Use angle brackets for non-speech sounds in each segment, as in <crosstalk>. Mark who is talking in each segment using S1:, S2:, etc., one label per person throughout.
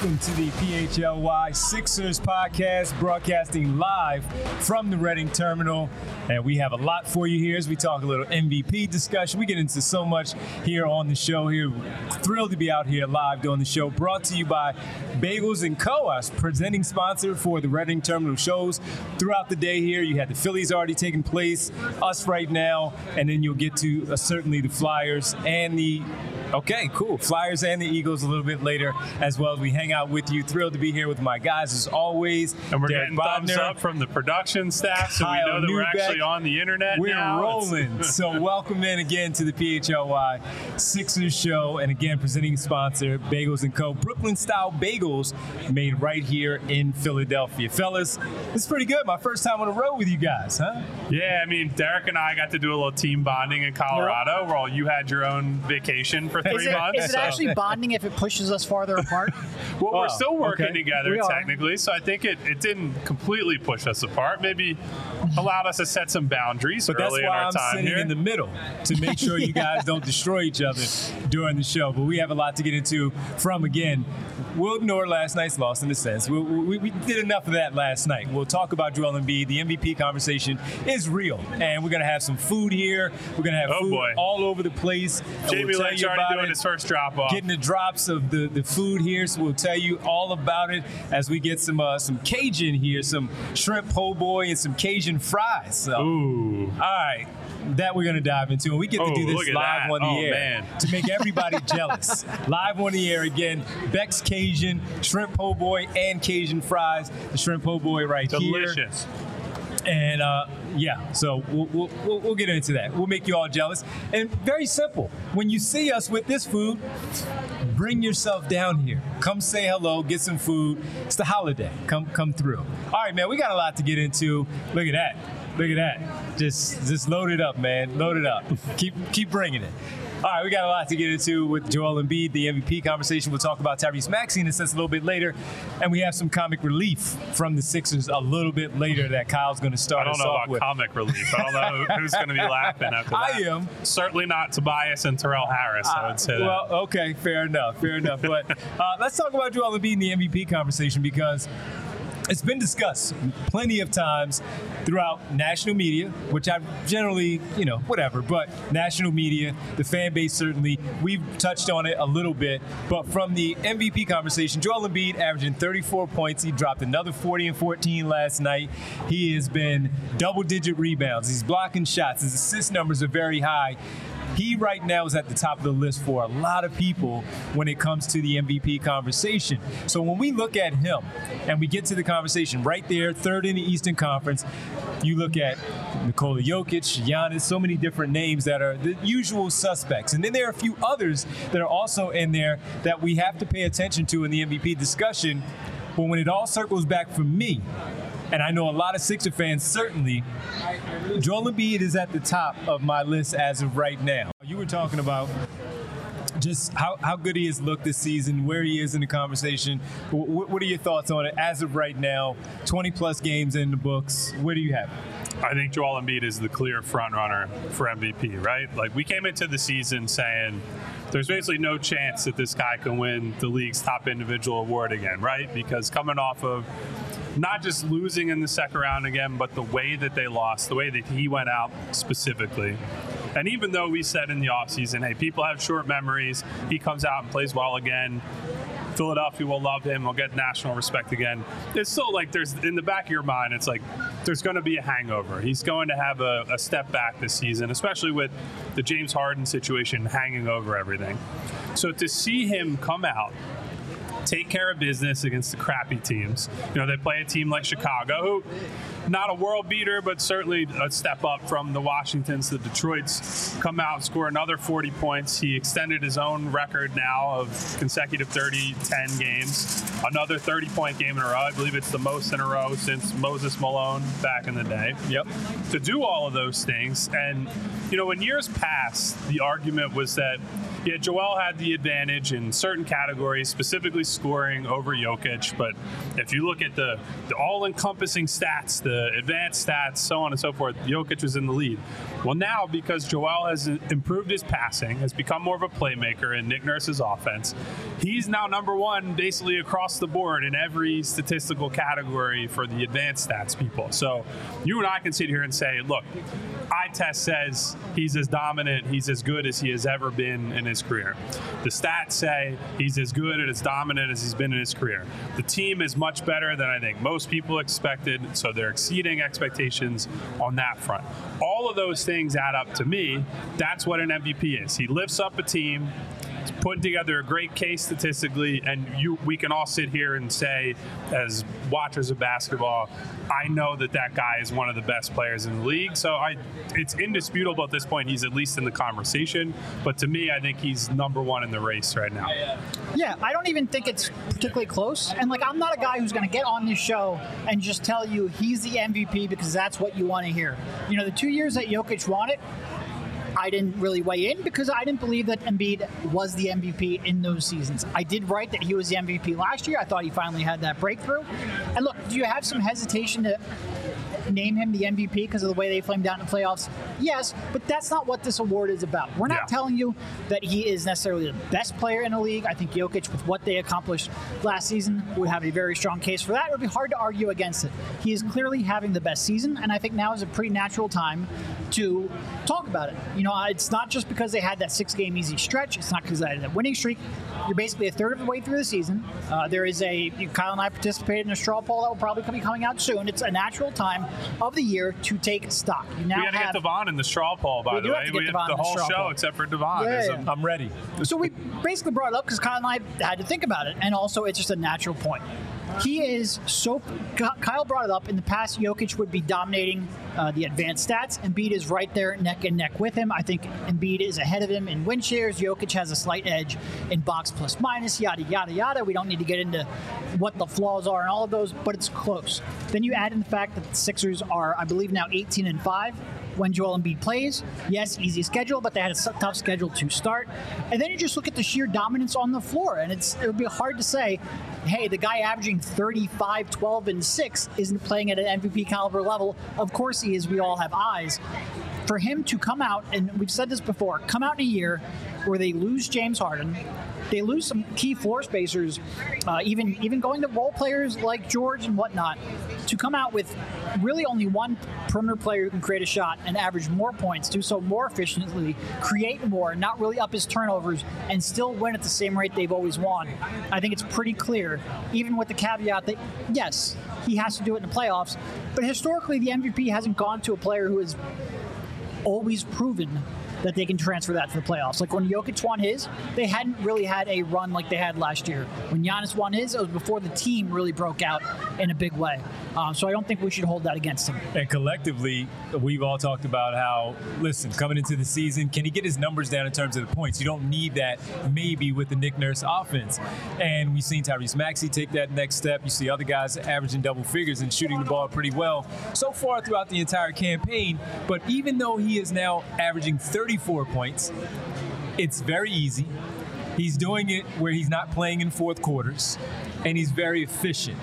S1: welcome to the PHLY Sixers podcast, broadcasting live from the Reading Terminal. And we have a lot for you here as we talk a little MVP discussion. We get into so much here on the show. Here, thrilled to be out here live doing the show. Brought to you by Bagels and Co. Presenting sponsor for the Reading Terminal shows throughout the day. Here, you had the Phillies already taking place, us right now, and then you'll get to uh, certainly the Flyers and the Okay, cool. Flyers and the Eagles a little bit later as well as we hang out with you. Thrilled to be here with my guys as always.
S2: And we're
S1: Derek
S2: getting thumbs up from the production staff, so
S1: Kyle
S2: we know that we're actually on the internet
S1: We're
S2: now.
S1: rolling. <laughs> so welcome in again to the PHLY Sixers show, and again presenting sponsor Bagels and Co. Brooklyn style bagels made right here in Philadelphia, fellas. It's pretty good. My first time on the road with you guys, huh?
S2: Yeah, I mean, Derek and I got to do a little team bonding in Colorado, while you had your own vacation for three
S3: Is it,
S2: months.
S3: is it
S2: so-
S3: actually bonding if it pushes us farther apart? <laughs>
S2: Well,
S1: Oh,
S2: we're still working
S1: okay.
S2: together
S3: We are.
S2: technically, so I think it, it didn't completely push us apart. Maybe allowed us to set some boundaries
S1: But that's
S2: early in
S1: why
S2: our
S1: I'm
S2: time
S1: sitting
S2: here.
S1: in the middle to make sure you <laughs> guys don't destroy each other during the show. But we have a lot to get into from again. We'll ignore last night's loss in a sense. We, we, we did enough of that last night. We'll talk about Joel Embiid. The MVP conversation is real, and we're gonna have some food here. We're gonna have
S2: Oh,
S1: food
S2: boy.
S1: all over the place.
S2: Jamie
S1: we'll
S2: Lynch already
S1: about
S2: doing
S1: it
S2: his first drop off.
S1: getting the drops of the, the food here, so we'll tell you all about it as we get some uh, some Cajun here, some shrimp po' boy and some Cajun fries. So,
S2: Ooh.
S1: all right, that we're gonna dive into, and we get to
S2: Oh,
S1: do this live
S2: that.
S1: on the
S2: Oh,
S1: air
S2: man.
S1: to make <laughs> everybody jealous. Live on the air again, Beck's Cajun shrimp po' boy and Cajun fries. The shrimp po' boy right here.
S2: Delicious.
S1: And uh, yeah, so we'll, we'll, we'll, get into that. We'll make you all jealous. And very simple. When you see us with this food, bring yourself down here. Come say hello, get some food. It's the holiday. Come come through. All right, man, we got a lot to get into. Look at that. Look at that. Just just load it up, man. Load it up. keep keep bringing it. All right, we got a lot to get into with Joel Embiid, the MVP conversation. We'll talk about Tyrese Maxey in a sense a little bit later, and we have some comic relief from the Sixers a little bit later that Kyle's going to start
S2: I don't know about
S1: with.
S2: comic relief. I don't know <laughs> who's going to be laughing after that.
S1: I am.
S2: Certainly not Tobias and Terrell Harris, I would say that.
S1: Well, okay, fair enough, fair enough. But uh, let's talk about Joel Embiid in the MVP conversation because it's been discussed plenty of times throughout national media, which I generally, you know, whatever, but national media, the fan base certainly, we've touched on it a little bit. But from the MVP conversation, Joel Embiid averaging 34 points. He dropped another 40 and 14 last night. He has been double digit rebounds. He's blocking shots. His assist numbers are very high he right now is at the top of the list for a lot of people when it comes to the MVP conversation. So when we look at him and we get to the conversation right there, third in the Eastern Conference, you look at Nikola Jokic, Giannis, so many different names that are the usual suspects. And then there are a few others that are also in there that we have to pay attention to in the MVP discussion. But when it all circles back for me, and I know a lot of Sixer fans certainly, Joel Embiid is at the top of my list as of right now. You were talking about just how, how good he has looked this season, where he is in the conversation. Wh- wh- what are your thoughts on it as of right now? 20 plus games in the books. Where do you have?
S2: I think Joel Embiid is the clear front runner for MVP, right? Like we came into the season saying there's basically no chance that this guy can win the league's top individual award again, right? Because coming off of not just losing in the second round again, but the way that they lost, the way that he went out specifically. And even though we said in the offseason, hey, people have short memories, he comes out and plays well again. Philadelphia will love him. He'll get national respect again. It's still like there's in the back of your mind, it's like there's going to be a hangover. He's going to have a, a step back this season, especially with the James Harden situation hanging over everything. So to see him come out, take care of business against the crappy teams. You know, they play a team like Chicago, who not a world beater, but certainly a step up from the Washingtons, the Detroits. Come out and score another 40 points. He extended his own record now of consecutive 30 10 games. another 30 point game in a row. I believe it's the most in a row since Moses Malone back in the day.
S1: Yep.
S2: To do all of those things. And, you know, in years past, the argument was that, yeah, Joel had the advantage in certain categories, specifically scoring over Jokic. But if you look at the, the all encompassing stats, the advanced stats, so on and so forth, Jokic was in the lead. Well, now, because Joel has improved his passing, has become more of a playmaker in Nick Nurse's offense, he's now number one basically across the board in every statistical category for the advanced stats people. So you and I can sit here and say, look, eye test says he's as dominant, he's as good as he has ever been in his career. The stats say he's as good and as dominant as he's been in his career. The team is much better than I think most people expected, so they're exceeding expectations on that front. All of those things add up to me. That's what an MVP is. He lifts up a team putting together a great case statistically, and you, we can all sit here and say, as watchers of basketball, I know that that guy is one of the best players in the league. So I, it's indisputable at this point. He's at least in the conversation. But to me, I think he's number one in the race right now.
S3: Yeah, I don't even think it's particularly close. And like, I'm not a guy who's going to get on this show and just tell you he's the MVP because that's what you want to hear. You know, the two years that Jokic won it, I didn't really weigh in because I didn't believe that Embiid was the MVP in those seasons. I did write that he was the MVP last year. I thought he finally had that breakthrough. And look, do you have some hesitation to name him the MVP because of the way they flamed out in the playoffs? Yes, but that's not what this award is about. We're not
S2: Yeah.
S3: telling you that he is necessarily the best player in the league. I think Jokic, with what they accomplished last season, would have a very strong case for that. It would be hard to argue against it. He is clearly having the best season, and I think now is a pretty natural time to talk about it. You know, it's not just because they had that six game easy stretch, it's not because they had that winning streak. You're basically a third of the way through the season. Uh, there is a, Kyle and I participated in a straw poll that will probably be coming out soon. It's a natural time of the year to take stock. You now
S2: We got to
S3: have
S2: get Devon in the straw poll, by
S3: We
S2: the
S3: do
S2: way.
S3: have to get
S2: we
S3: Devon
S2: have
S3: in
S2: the
S3: the
S2: whole
S3: straw
S2: show
S3: poll.
S2: except for Devon.
S3: Yeah,
S2: There's
S3: yeah.
S1: I'm ready.
S3: so we basically brought it up because Kyle and I had to think about it, and also it's just a natural point. He is so. Kyle brought it up in the past. Jokic would be dominating uh, the advanced stats. Embiid is right there, neck and neck with him. I think Embiid is ahead of him in win shares. Jokic has a slight edge in box plus minus. Yada yada yada. We don't need to get into what the flaws are and all of those, but it's close. Then you add in the fact that the Sixers are, I believe, now 18 and five when Joel Embiid plays. Yes, easy schedule, but they had a tough schedule to start. And then you just look at the sheer dominance on the floor, and it's it would be hard to say, hey, the guy averaging 35, 12, and 6 isn't playing at an MVP caliber level. Of course he is. We all have eyes. For him to come out, and we've said this before, come out in a year where they lose James Harden, they lose some key floor spacers, uh, even even going to role players like George and whatnot, to come out with really only one perimeter player who can create a shot and average more points, do so more efficiently, create more, not really up his turnovers, and still win at the same rate they've always won. I think it's pretty clear, even with the caveat that yes, he has to do it in the playoffs, but historically the MVP hasn't gone to a player who has always proven that they can transfer that to the playoffs. Like when Jokic won his, they hadn't really had a run like they had last year. When Giannis won his, it was before the team really broke out in a big way. Um, so I don't think we should hold that against him.
S1: And collectively, we've all talked about how, listen, coming into the season, can he get his numbers down in terms of the points? You don't need that maybe with the Nick Nurse offense. And we've seen Tyrese Maxey take that next step. You see other guys averaging double figures and shooting the ball pretty well so far throughout the entire campaign. But even though he is now averaging 34 points, it's very easy. He's doing it where he's not playing in fourth quarters, and he's very efficient.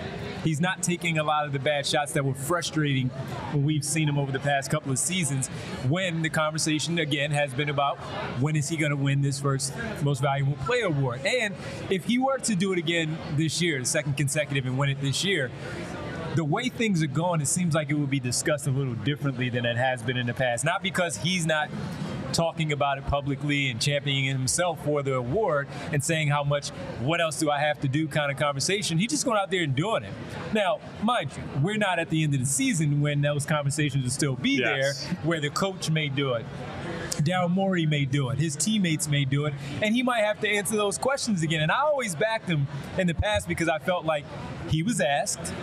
S1: He's not taking a lot of the bad shots that were frustrating when we've seen him over the past couple of seasons. When the conversation again has been about when is he going to win this first most valuable player award? And if he were to do it again this year, the second consecutive, and win it this year, the way things are going, it seems like it would be discussed a little differently than it has been in the past. Not because he's not talking about it publicly and championing himself for the award and saying how much, what else do I have to do kind of conversation. He's just going out there and doing it. Now, mind you, we're not at the end of the season when those conversations will still be
S2: Yes.
S1: there, where the coach may do it. Daryl Morey may do it. His teammates may do it. And he might have to answer those questions again. And I always backed him in the past because I felt like he was asked.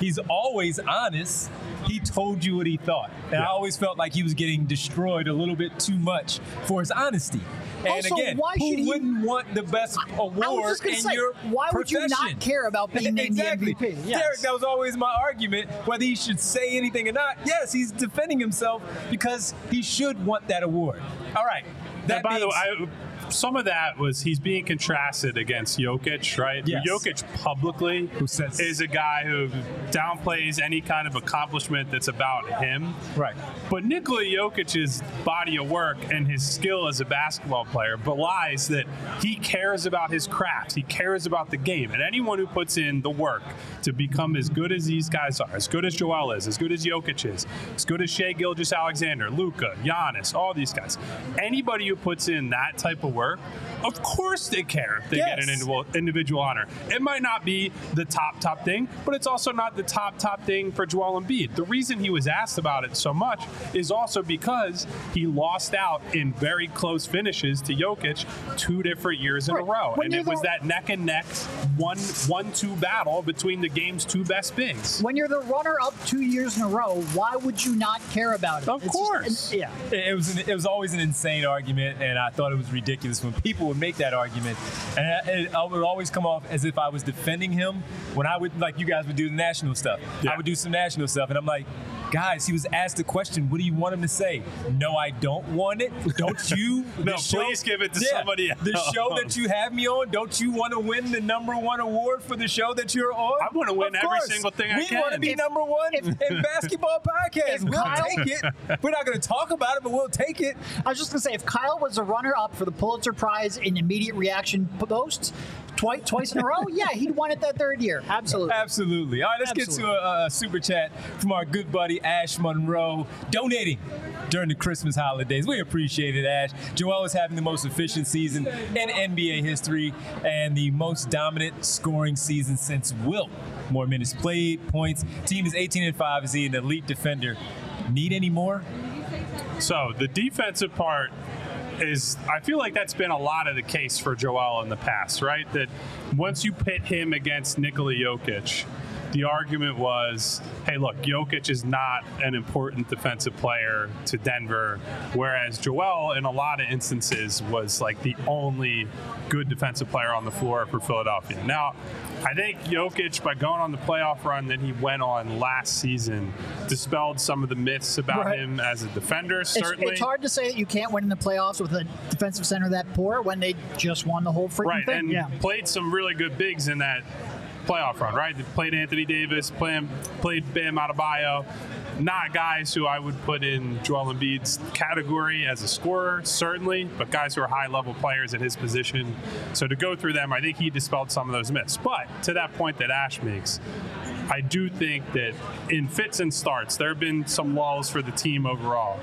S1: He's always honest. He told you what he thought. And I always felt like he was getting destroyed a little bit too much for his honesty. And
S3: Also,
S1: again,
S3: why
S1: who
S3: should he-
S1: wouldn't want the best
S3: I was
S1: award in
S3: say,
S1: your
S3: why would you not care about being named
S1: exactly.
S3: the MVP? Yes.
S1: Derek, that was always my argument. Whether he should say anything or not, yes, he's defending himself because he should want that award. All right. That
S2: And by the way, I, some of that was he's being contrasted against Jokic, right?
S1: Yes.
S2: Jokic publicly
S1: Who says-
S2: is a guy who downplays any kind of accomplishment that's about him.
S1: right.
S2: But Nikola Jokic's body of work and his skill as a basketball player belies that he cares about his craft. He cares about the game. And anyone who puts in the work to become as good as these guys are, as good as Joel is, as good as Jokic is, as good as Shea Gilgis Alexander, Luka, Giannis, all these guys, anybody who puts in that type of work, of course they care if they get an individual, individual honor. It might not be the top, top thing, but it's also not the top, top thing for Joel Embiid. The reason he was asked about it so much is also because he lost out in very close finishes to Jokic two different years in
S3: Right.
S2: a row.
S3: When
S2: and
S3: you're
S2: it was that neck and neck one one two battle between the game's two best bigs.
S3: When you're the runner-up two years in a row, why would you not care about it?
S2: Of
S3: It's just-
S2: course.
S3: yeah.
S1: It it was an, it was always an insane argument, and I thought it was ridiculous when people would make that argument, and I, it, I would always come off as if I was defending him when I would like you guys would do the national stuff.
S2: Yeah.
S1: I would do some national stuff, and I'm like, guys, he was asked a question. What do you want him to say? No, I don't want it. Don't <laughs> you?
S2: No,
S1: show-
S2: please give it to
S1: Yeah,
S2: somebody else.
S1: The show that you have me on, don't you want to win the number one award for the show that you're on?
S2: I wanna win
S1: Of
S2: every
S1: course.
S2: single thing I can.
S1: we want to be
S3: If-
S1: number one
S3: if-
S1: in <laughs> basketball podcast. We'll
S3: Kyle-
S1: take it. We're not going to talk about it, but we'll take it.
S3: I was just gonna say, if Kyle was a runner-up for the Pulitzer Prize in immediate reaction posts twice twice in a row, yeah, he'd won it that third year. Absolutely.
S1: Absolutely. All right, let's
S3: Absolutely.
S1: get to a, a super chat from our good buddy Ash Monroe donating during the Christmas holidays. We appreciate it, Ash. Joel is having the most efficient season in NBA history and the most dominant scoring season since Wilt. More minutes played, points. Team is 18 and 5. Is he an elite defender? Need any more?
S2: So the defensive part is I feel like that's been a lot of the case for Joel in the past, right? That once you pit him against Nikola Jokic, the argument was, hey, look, Jokic is not an important defensive player to Denver, whereas Joel, in a lot of instances, was like the only good defensive player on the floor for Philadelphia. Now, I think Jokic, by going on the playoff run that he went on last season, dispelled some of the myths about
S3: Right.
S2: him as a defender,
S3: It's,
S2: certainly.
S3: it's hard to say that you can't win in the playoffs with a defensive center that poor when they just won the whole freaking
S2: right,
S3: thing.
S2: and
S3: yeah.
S2: played some really good bigs in that playoff run, right? They played Anthony Davis, played, played Bam Adebayo. Not guys who I would put in Joel Embiid's category as a scorer, certainly, but guys who are high level players at his position. So to go through them, I think he dispelled some of those myths. But to that point that Ash makes, I do think that in fits and starts, there have been some lulls for the team overall.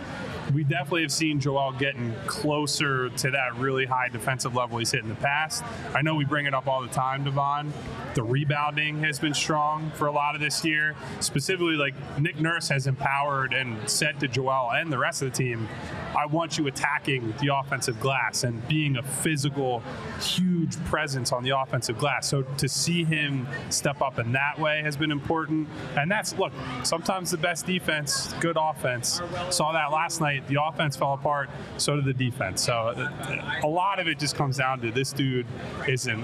S2: We definitely have seen Joel getting closer to that really high defensive level he's hit in the past. I know we bring it up all the time, Devon. The rebounding has been strong for a lot of this year. Specifically, like Nick Nurse has empowered and said to Joel and the rest of the team, I want you attacking the offensive glass and being a physical, huge presence on the offensive glass. So to see him step up in that way has been important. And that's, look, sometimes the best defense, good offense. Saw that last night. The offense fell apart, so did the defense. So uh, a lot of it just comes down to this dude is an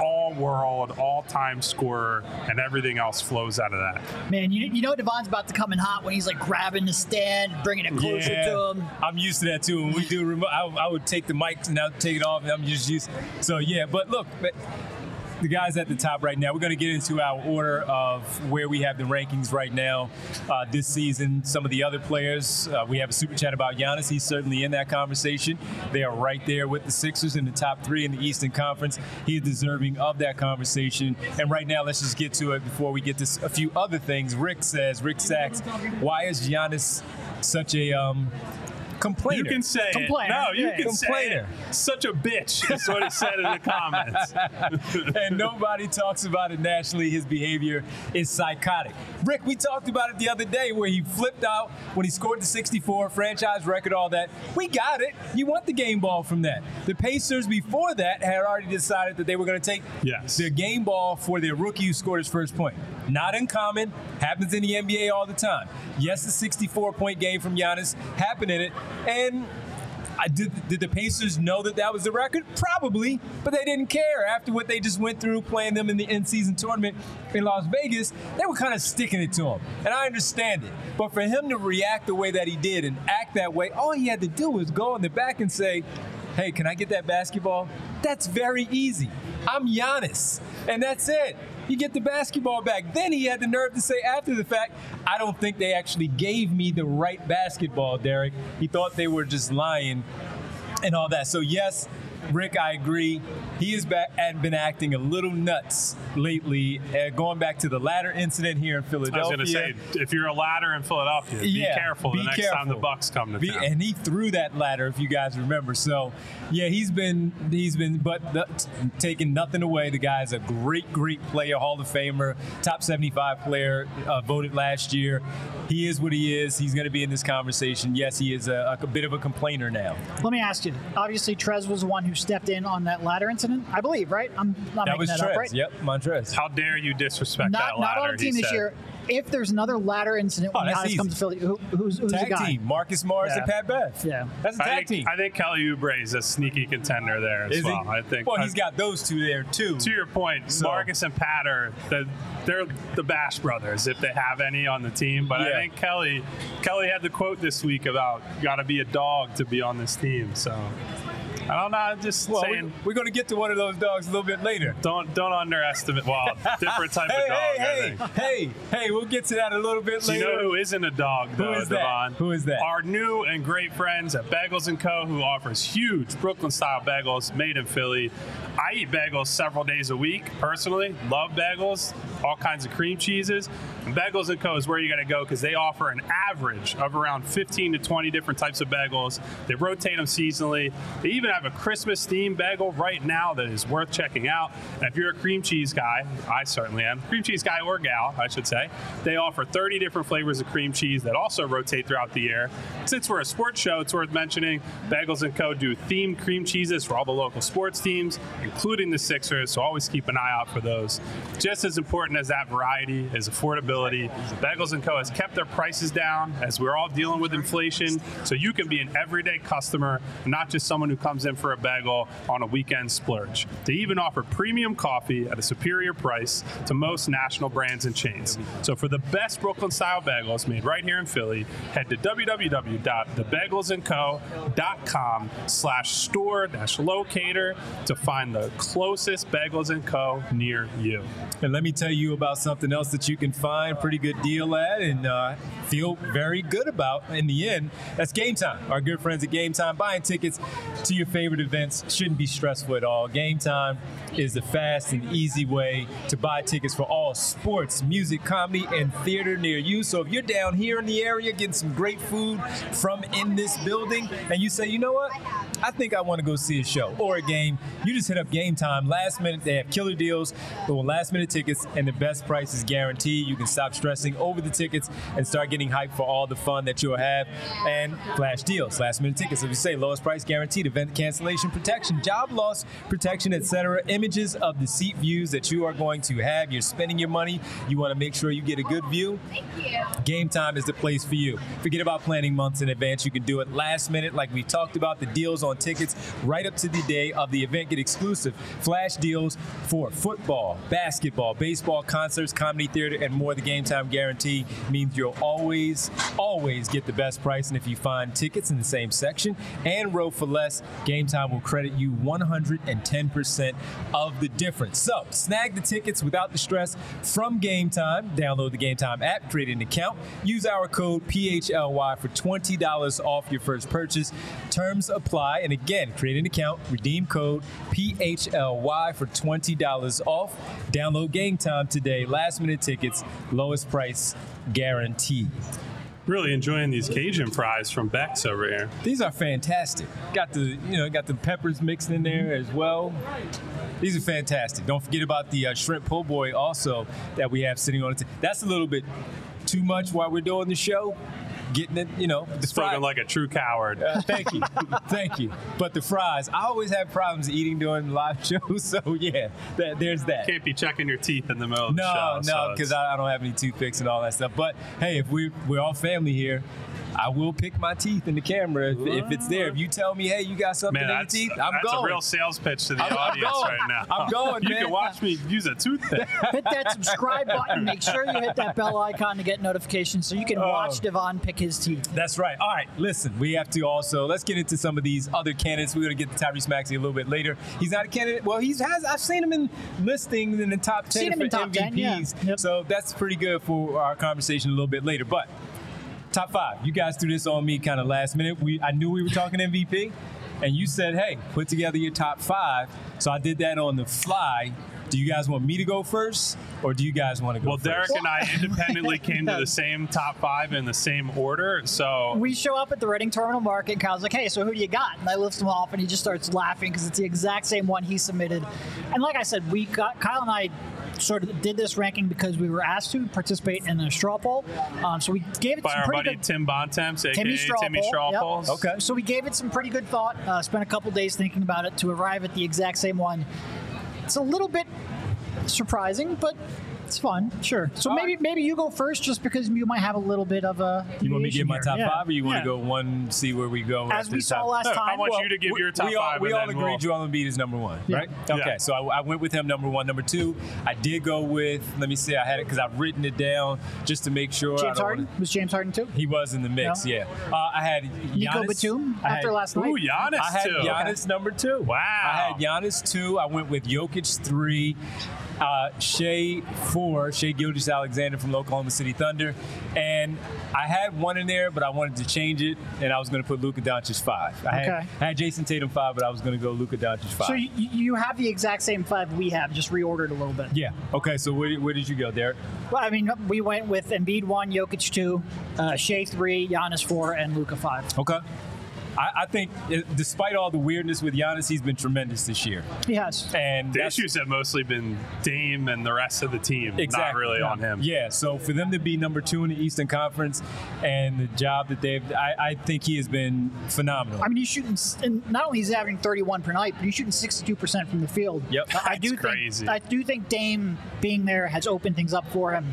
S2: all world, all time scorer, and everything else flows out of that.
S3: Man, you, you know Devon's about to come in hot when he's like grabbing the stand, bringing it closer to him.
S1: I'm used to that too. When we do remote, I, I would take the mics and I'll take it off, and I'm just used. So yeah, but look, but the guys at the top right now. We're going to get into our order of where we have the rankings right now uh, this season. Some of the other players, uh, we have a super chat about Giannis. He's certainly in that conversation. They are right there with the Sixers in the top three in the Eastern Conference. He's deserving of that conversation. And right now, let's just get to it before we get to a few other things. Rick says, Rick Sachs, why is Giannis such a um, complainer?
S2: You can say it. No, you
S3: Yeah.
S2: can
S1: Complainer.
S2: say it. Such a bitch is what he said in the comments. <laughs>
S1: and nobody talks about it nationally. His behavior is psychotic. Rick, we talked about it the other day where he flipped out when he scored the 64 franchise record, all that. We got it. You want the game ball from that. The Pacers before that had already decided that they were going to take
S2: Yes.
S1: their game ball for their rookie who scored his first point. Not uncommon. Happens in the NBA all the time. Yes, the 64 point game from Giannis happened in it. And I did, did the Pacers know that that was the record? Probably, but they didn't care. After what they just went through playing them in the end season tournament in Las Vegas, they were kind of sticking it to him. And I understand it. But for him to react the way that he did and act that way, all he had to do was go in the back and say, hey, can I get that basketball? That's very easy. I'm Giannis. And that's it. You get the basketball back. Then he had the nerve to say after the fact, I don't think they actually gave me the right basketball, Derek. He thought they were just lying and all that. So, yes, Rick, I agree. He has been acting a little nuts lately, uh, going back to the ladder incident here in Philadelphia.
S2: I was going to say, if you're a ladder in Philadelphia,
S1: yeah,
S2: be careful
S1: be
S2: the next
S1: careful.
S2: time the Bucks come to
S1: be,
S2: town.
S1: And he threw that ladder, if you guys remember. So, yeah, he's been he's been, but the, taking nothing away. The guy's a great, great player, Hall of Famer, top 75 player, uh, voted last year. He is what he is. He's going to be in this conversation. Yes, he is a, a, bit of a complainer now.
S3: Let me ask you. Obviously, Trez was one who stepped in on that ladder incident, I believe, right? I'm not
S1: that
S3: making
S1: was
S3: that
S1: Trez.
S3: up, right?
S1: Yep, Montrezl.
S2: How dare you disrespect
S3: not,
S2: that ladder?
S3: Not on a team this
S2: said.
S3: year. If there's another ladder incident
S1: oh,
S3: when Giannis comes to Philly, who, who's, who's
S1: tag
S3: the guy?
S1: team? Marcus Morris
S3: Yeah.
S1: and Pat Bev.
S3: Yeah.
S1: that's a
S2: I
S1: tag
S2: think,
S1: team.
S2: I think Kelly Oubre is a sneaky contender there as
S1: is
S2: well.
S1: he?
S2: I think.
S1: Well,
S2: I-
S1: he's got those two there too.
S2: to your point,
S1: So-
S2: Marcus and Pat are the, they're the Bash brothers if they have any on the team. But
S1: Yeah.
S2: I think Kelly Kelly had the quote this week about got to be a dog to be on this team. So I don't know. I'm just
S1: Well,
S2: saying.
S1: we, are going to get to one of those dogs a little bit later.
S2: don't don't underestimate. Well, different type
S1: Hey,
S2: of dog.
S1: Hey, hey, hey, hey, we'll get to that a little bit
S2: Do you know who isn't a dog though,
S1: is that? Who is that?
S2: Our new and great friends at Bagels and Co. who offers huge Brooklyn style bagels made in Philly. I eat bagels several days a week personally. Love bagels, all kinds of cream cheeses. And Bagels and Co. is where you got to go because they offer an average of around 15 to 20 different types of bagels. They rotate them seasonally. They even have a Christmas themed bagel right now that is worth checking out. And if you're a cream cheese guy, I certainly am, cream cheese guy or gal, I should say, they offer 30 different flavors of cream cheese that also rotate throughout the year. Since we're a sports show, it's worth mentioning Bagels Co. do themed cream cheeses for all the local sports teams, including the Sixers, so always keep an eye out for those. Just as important as that variety is affordability. Bagels Co. has kept their prices down as we're all dealing with inflation, so you can be an everyday customer, not just someone who comes in for a bagel on a weekend splurge. They even offer premium coffee at a superior price to most national brands and chains. So for the best Brooklyn style bagels made right here in Philly, head to www.thebagelsandco.com slash store dash locator to find the closest Bagels Co. near you.
S1: And let me tell you about something else that you can find pretty good deal at and uh, feel very good about in the end. That's Game Time. Our good friends at Game Time buying tickets to your favorite events shouldn't be stressful at all. Game Time is the fast and easy way to buy tickets for all sports, music, comedy, and theater near you. So if you're down here in the area getting some great food from in this building and you say, you know what? I think I want to go see a show or a game. You just hit up Game Time. Last minute, they have killer deals on last minute tickets, and the best price is guaranteed. You can stop stressing over the tickets and start getting hyped for all the fun that you'll have. And flash deals, last minute tickets. If you say, lowest price guaranteed, event cancellation protection, job loss protection, etc. Images of the seat views that you are going to have. You're spending your money. You want to make sure you get a good view. Game Time is the place for you. Forget about planning months in advance. You can do it last minute, like we talked about. The deals on tickets right up to the day of the event get exclusive flash deals for football, basketball, baseball, concerts, comedy, theater, and more. The Game Time guarantee means you'll always, always get the best price. And if you find tickets in the same section and row for less, Game Time will credit you 110% of the difference. So snag the tickets without the stress from Game Time. Download the Game Time app, create an account, use our code PHLY for $20 off your first purchase. Terms apply. And again, create an account, redeem code PHLY for $20 off. Download Game Time today. Last minute tickets, lowest price guaranteed.
S2: Really enjoying these Cajun fries from Beck's over here.
S1: These are fantastic. Got the you know got the peppers mixed in there as well. These are fantastic. Don't forget about the uh, shrimp po' boy also that we have sitting on it. That's a little bit too much while we're doing the show. Getting it, you know, the
S2: Spoken
S1: fries.
S2: like a true coward.
S1: Uh, thank you, <laughs> thank you. But the fries, I always have problems eating during live <laughs> shows. So yeah, that, there's that.
S2: Can't be checking your teeth in the middle of the
S1: No,
S2: show.
S1: no,
S2: so
S1: because I, I don't have any toothpicks and all that stuff. But hey, if we we're all family here, I will pick my teeth in the camera if, if it's there. If you tell me, hey, you got something
S2: Man,
S1: in your teeth, I'm
S2: that's
S1: going.
S2: That's a real sales pitch to the
S1: I'm- I'm
S2: audience
S1: going.
S2: right now.
S1: I'm going, <laughs>
S2: You
S1: man.
S2: can watch me use a toothpick. <laughs>
S3: hit that subscribe button. Make sure you hit that bell icon to get notifications so you can
S1: Oh.
S3: watch Devon pick his teeth.
S1: That's right. All right, listen, we have to also let's get into some of these other candidates. We're gonna get to Tyrese Maxey a little bit later. He's not a candidate. Well, he's has. I've seen him in listings in the top ten
S3: Seen him
S1: for
S3: in top
S1: MVPs.
S3: 10, yeah. Yep.
S1: So that's pretty good for our conversation a little bit later. But top five. You guys threw this on me kind of last minute. We I knew we were talking MVP, and you said, "Hey, put together your top five. So I did that on the fly. Do you guys want me to go first, or do you guys want to go
S2: Well,
S1: first?
S2: Derek and I independently came to the <laughs> same top five in the same order. So
S3: We show up at the Reading Terminal Market. and Kyle's like, "Hey, so who do you got?" And I lift him off, and he just starts laughing because it's the exact same one he submitted. And like I said, we got Kyle and I sort of did this ranking because we were asked to participate in a straw poll. Um, so we gave it
S2: by
S3: some
S2: our
S3: pretty
S2: buddy
S3: good.
S2: Tim Bontemps, aka
S3: Timmy Strawpoll.
S2: Timmy Strawpoll.
S3: Yep.
S1: Okay.
S3: So we gave it some pretty good thought. Uh, spent a couple days thinking about it to arrive at the exact same one. It's a little bit surprising, but it's fun. Sure. So
S1: All
S3: maybe
S1: right.
S3: maybe you go first, just because you might have a little bit of a.
S1: You want me to give my top
S3: Yeah.
S1: five, or you want
S3: Yeah.
S1: to go one, see where we go?
S3: As we saw
S1: top-
S3: last
S2: No,
S3: time.
S2: I want you to give
S1: we-
S2: your top
S1: we all,
S2: five.
S1: We all agreed
S2: we'll-
S1: Joel Embiid is number one,
S3: Yeah.
S1: right?
S2: Yeah.
S1: Okay, so I, I went with him number one. Number two, I did go with. Let me see, I had it because I've written it down just to make sure.
S3: James Harden
S1: wanna-
S3: was James Harden too.
S1: he was in the mix,
S3: No?
S1: yeah. Uh, I had
S3: Nico Batum
S1: I
S3: after last night.
S2: Ooh, Giannis
S1: I had
S2: too.
S1: Giannis number two.
S2: Wow.
S1: I had Giannis two. I went with Jokic three. Uh, Shai four. Shai Gilgeous-Alexander from Oklahoma City Thunder, and I had one in there, but I wanted to change it, and I was going to put Luka Doncic five. I had, I had Jayson Tatum five, but I was going to go Luka Doncic five.
S3: So you, you have the exact same five we have, just reordered a little bit.
S1: yeah. Okay. So where, did- where did you go, Derek?
S3: Well, I mean, we went with Embiid one, Jokic two, uh, Shai three, Giannis four, and Luka five.
S1: Okay. I, I think, uh, despite all the weirdness with Giannis, he's been tremendous this year,
S3: He has.
S1: and
S2: The issues have mostly been Dame and the rest of the team, not really
S1: yeah.
S2: on him.
S1: Yeah, so for them to be number two in the Eastern Conference and the job that they've, I, I think he has been phenomenal.
S3: I mean, he's shooting, and not only is he averaging 31 per night, but he's shooting 62% from the field.
S1: Yep.
S3: I do
S2: crazy.
S3: think I do think Dame being there has opened things up for him.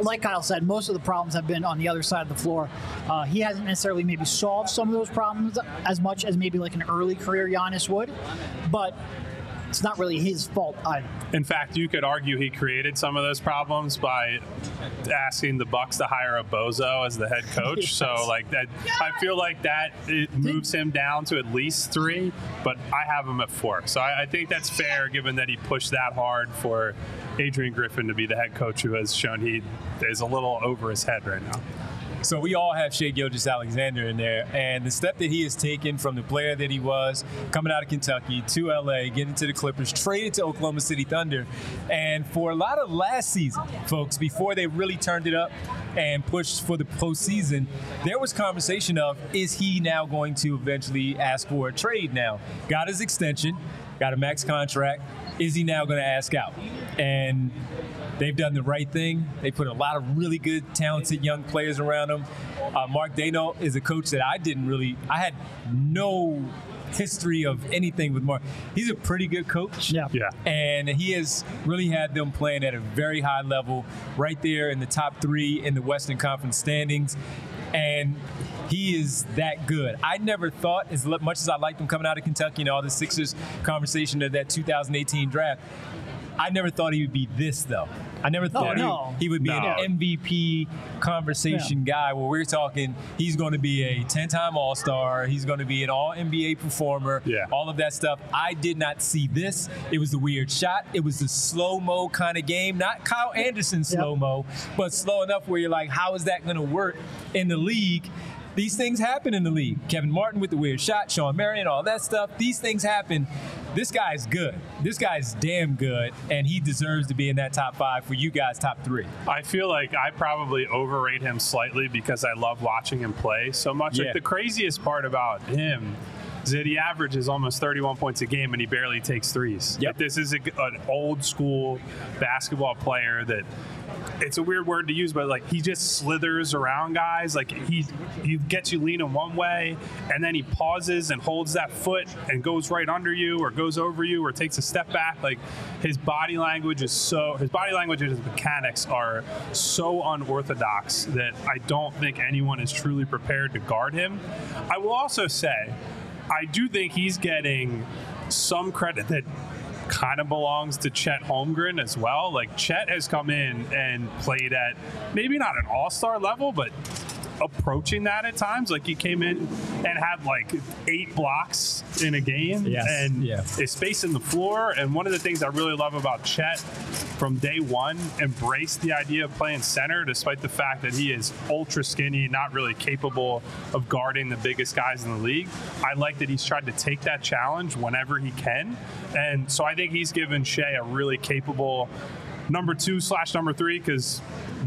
S3: Like Kyle said, most of the problems have been on the other side of the floor. Uh, he hasn't necessarily maybe solved some of those problems as much as maybe like an early career Giannis would, but it's not really his fault either.
S2: In fact, you could argue he created some of those problems by asking the Bucks to hire a bozo as the head coach. So, like that, I feel like that it moves him down to at least three, but I have him at four. So I, I think that's fair, given that he pushed that hard for Adrian Griffin to be the head coach, who has shown he is a little over his head right now.
S1: So we all have Shai Gilgeous-Alexander in there, and the step that he has taken from the player that he was coming out of Kentucky to LA, getting to the Clippers, traded to Oklahoma City Thunder, and for a lot of last season, folks, before they really turned it up and pushed for the postseason, there was conversation of is he now going to eventually ask for a trade? Now got his extension, got a max contract. Is he now going to ask out? And They've done the right thing. They put a lot of really good, talented young players around them. Uh, Mark Daigneault is a coach that I didn't really, I had no history of anything with Mark. He's a pretty good coach.
S3: Yeah.
S2: Yeah.
S1: And he has really had them playing at a very high level, right there in the top three in the Western Conference standings. And he is that good. I never thought, as much as I liked him coming out of Kentucky and all the Sixers conversation of that 2018 draft, I never thought he would be this though. I never thought
S3: no.
S1: he, he would be
S2: No.
S1: an MVP conversation guy where we're talking he's going to be a 10-time All-Star, he's going to be an All NBA performer,
S2: Yeah.
S1: all of that stuff. I did not see this. It was the weird shot. It was the slow-mo kind of game, not Kyle Anderson slow-mo, but slow enough where you're like, how is that going to work in the league? These things happen in the league. Kevin Martin with the weird shot, Shawn Marion, all that stuff. These things happen. This guy's good. This guy's damn good, and he deserves to be in that top five for you guys, top three.
S2: I feel like I probably overrate him slightly because I love watching him play so much.
S1: Yeah.
S2: Like the craziest part about him he averages almost 31 points a game and he barely takes threes.
S1: Yep.
S2: Like, this is a, an old school basketball player that it's a weird word to use, but like he just slithers around guys. Like he he gets you leaning one way, and then he pauses and holds that foot and goes right under you, or goes over you, or takes a step back. Like his body language is so his body language and his mechanics are so unorthodox that I don't think anyone is truly prepared to guard him. I will also say, I do think he's getting some credit that kind of belongs to Chet Holmgren as well. Like Chet has come in and played at maybe not an all-star level, but approaching that at times. Like he came in and had like eight blocks in a game
S1: Yes,
S2: and
S1: yeah.
S2: is spacing the floor. And one of the things I really love about Chet from day one embraced the idea of playing center, despite the fact that he is ultra skinny, not really capable of guarding the biggest guys in the league. I like that he's tried to take that challenge whenever he can. And so I think he's given Shai a really capable number two slash number three because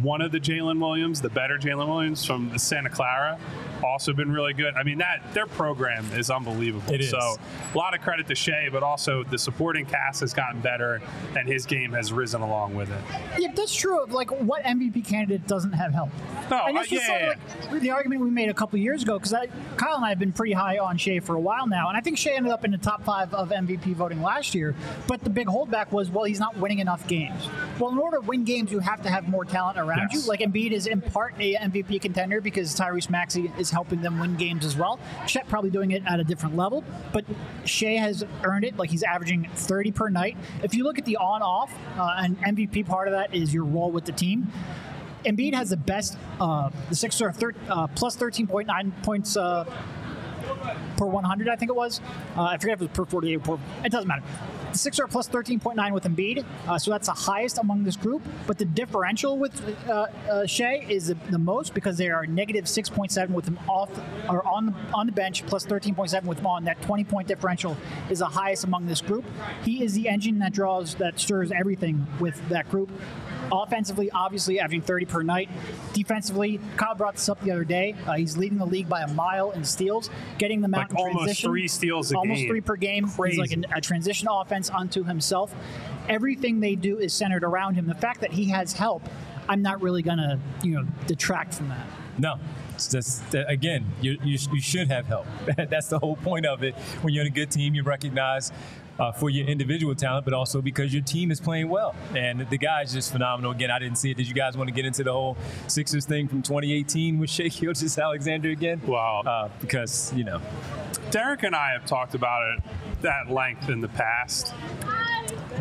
S2: one of the Jalen Williams, the better Jalen Williams from Santa Clara, also been really good. I mean that their program is unbelievable.
S1: It is.
S2: So a lot of credit to Shai, but also the supporting cast has gotten better and his game has risen along with it.
S3: Yeah, that's true. Of like, what MVP candidate doesn't have help?
S2: No,
S3: and
S2: uh,
S3: this was
S2: yeah,
S3: sort of
S2: yeah.
S3: like the argument we made a couple years ago because Kyle and I have been pretty high on Shai for a while now, and I think Shai ended up in the top five of MVP voting last year. But the big holdback was, well, he's not winning enough games. Well, in order to win games, you have to have more talent around
S2: Yes.
S3: you. Like Embiid is in part a MVP contender because Tyrese Maxey is helping them win games as well. Chet probably doing it at a different level, but Shai has earned it. Like he's averaging 30 per night. If you look at the on-off, uh, and MVP part of that is your role with the team. Embiid has the best, uh, the Sixers are thir- uh, plus 13.9 points uh, per 100, I think it was. Uh, I forget if it was per 48 per. It doesn't matter. The Sixers are plus 13.9 with Embiid, uh, so that's the highest among this group. But the differential with uh, uh, Shai is the, the most because they are negative 6.7 with him off or on the, on the bench, plus 13.7 with him on. That 20 point differential is the highest among this group. He is the engine that draws, that stirs everything with that group. Offensively, obviously averaging 30 per night. Defensively, Kyle brought this up the other day. Uh, he's leading the league by a mile in steals, getting them out
S2: Like
S3: in
S2: almost
S3: transition.
S2: three steals a
S3: almost
S2: game.
S3: three per game. He's like an, a transition offense unto himself. Everything they do is centered around him. The fact that he has help, I'm not really gonna, you know, detract from that.
S1: No. It's just, again, you, you, you should have help. <laughs> That's the whole point of it. When you're in a good team, you recognize uh, for your individual talent, but also because your team is playing well. And the guy's just phenomenal. Again, I didn't see it. Did you guys want to get into the whole Sixers thing from 2018 with Shai Gilgeous-Alexander again?
S2: Wow.
S1: Uh, because, you know,
S2: Derek and I have talked about it at length in the past.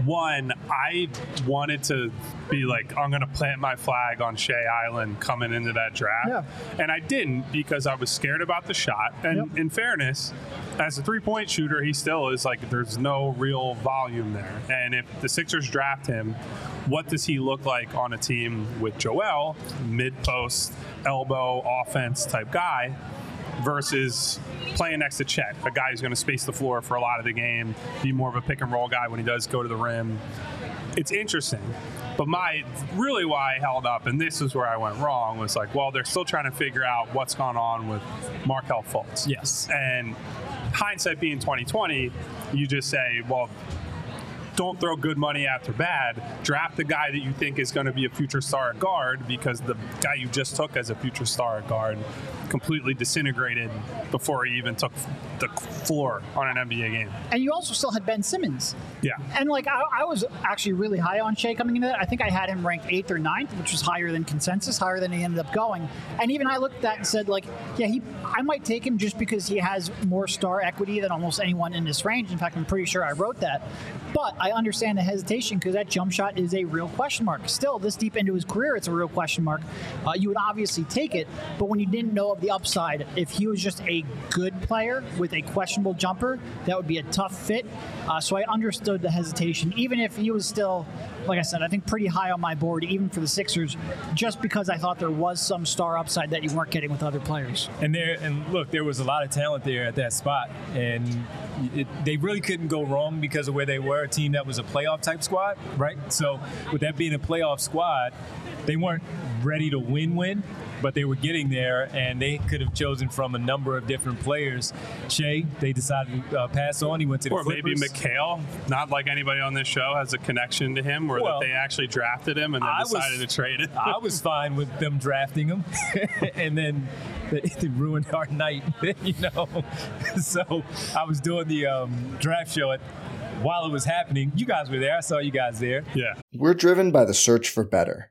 S2: One, I wanted to be like, I'm going to plant my flag on Shai Island coming into that draft.
S3: Yeah.
S2: And I didn't because I was scared about the shot. And
S3: Yep.
S2: in fairness, as a three point shooter, he still is like, there's no real volume there. And if the Sixers draft him, what does he look like on a team with Joel, mid post, elbow, offense type guy? Versus playing next to Chet, a guy who's going to space the floor for a lot of the game, be more of a pick and roll guy when he does go to the rim. It's interesting. But my really why I held up, and this is where I went wrong, was like, well, they're still trying to figure out what's gone on with Markelle Fultz.
S1: Yes.
S2: And hindsight being 2020, you just say, well, don't throw good money after bad. Draft the guy that you think is going to be a future star at guard because the guy you just took as a future star at guard completely disintegrated before he even took the floor on an NBA game.
S3: And you also still had Ben Simmons.
S2: Yeah.
S3: And like I, I was actually really high on Shai coming into that. I think I had him ranked eighth or ninth, which was higher than consensus, higher than he ended up going. And even I looked at that and said, like, yeah, he I might take him just because he has more star equity than almost anyone in this range. In fact, I'm pretty sure I wrote that. But I understand the hesitation because that jump shot is a real question mark. Still, this deep into his career, it's a real question mark. Uh, you would obviously take it, but when you didn't know of the upside, if he was just a good player with a questionable jumper, that would be a tough fit. Uh, so I understood the hesitation, even if he was still, like I said, I think pretty high on my board, even for the Sixers, just because I thought there was some star upside that you weren't getting with other players.
S1: And there, and look, there was a lot of talent there at that spot, and it, they really couldn't go wrong because of where they were. A team that was a playoff type squad, right? So, with that being a playoff squad, they weren't ready to win win, but they were getting there, and they could have chosen from a number of different players. Shai, they decided to uh, pass on. He went to the
S2: Or maybe Mikal, not like anybody on this show has a connection to him, or
S1: Well,
S2: that they actually drafted him and then
S1: I was-
S2: decided to trade it.
S1: I was <laughs> fine with them drafting him, <laughs> and then it <laughs> ruined our night, you know. So I was doing the um, draft show at, while it was happening. You guys were there. I saw you guys there.
S2: yeah.
S4: We're driven by the search for better.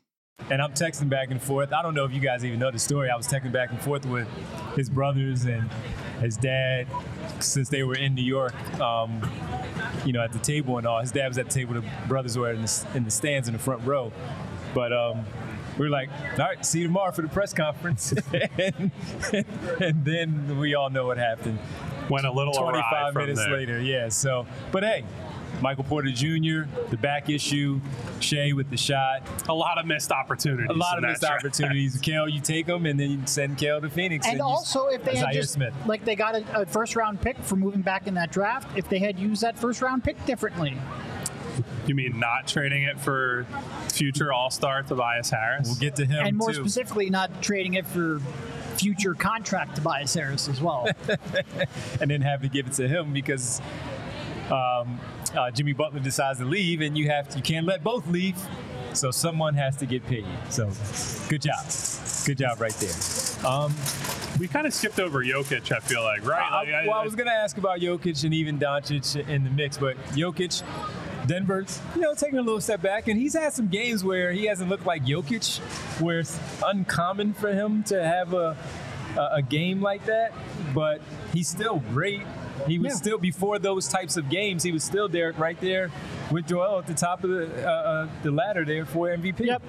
S1: and I'm texting back and forth. I don't know if you guys even know the story. I was texting back and forth with his brothers and his dad since they were in New York. Um, you know, at the table and all. His dad was at the table. The brothers were in the, in the stands in the front row. But um, we were like, all right, see you tomorrow for the press conference. <laughs> and, and then we all know what happened.
S2: Went a little awry
S1: 25
S2: from
S1: minutes
S2: there.
S1: later, yeah. So, but hey, Michael Porter Jr., the back issue, Shai with the shot,
S2: A lot of missed opportunities.
S1: a lot of missed
S2: draft.
S1: opportunities. <laughs> Kale, you take them, and then you send Kale to Phoenix.
S3: And
S1: you-
S3: also, if they had just
S1: Smith.
S3: like they got a, a first round pick for moving back in that draft, if they had used that first round pick differently,
S2: You mean not trading it for future All Star Tobias Harris?
S1: we'll get to him
S3: and more
S1: too.
S3: specifically, not trading it for future contract Tobias Harris as well. <laughs>
S1: and then have to give it to him because um, uh, Jimmy Butler decides to leave, and you have to, you can't let both leave. So someone has to get paid. So good job, good job right there. Um,
S2: we kind of skipped over Jokic. I feel like, right?
S1: I,
S2: Like,
S1: well, I was going to ask about Jokic and even Doncic in the mix, but Jokic, Denver's, you know, taking a little step back, and he's had some games where he hasn't looked like Jokic, where it's uncommon for him to have a, a game like that, but he's still great. He was
S3: Yeah.
S1: still before those types of games. He was still there, right there with Joel at the top of the uh, uh, the ladder there for MVP.
S3: Yep.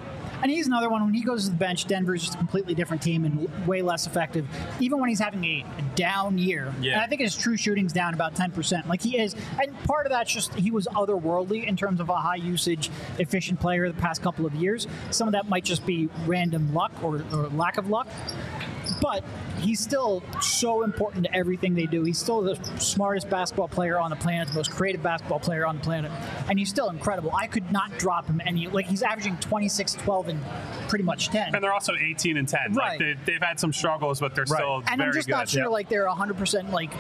S3: And he's another one. When he goes to the bench, Denver's just a completely different team and way less effective. Even when he's having a, a down year,
S1: Yeah.
S3: and I think his true shooting's down about ten percent. Like he is, and part of that's just he was otherworldly in terms of a high usage, efficient player the past couple of years. Some of that might just be random luck or, or lack of luck. But he's still so important to everything they do. He's still the smartest basketball player on the planet, the most creative basketball player on the planet, and he's still incredible. I could not drop him any. Like he's averaging 26, 12, and pretty much 10.
S2: and they're also 18 and 10.
S3: Right.
S2: Like they, they've had some struggles, but they're
S1: Right.
S2: still
S3: and
S2: very
S3: I'm just
S2: good.
S3: not sure
S2: Yeah.
S3: like they're 100% like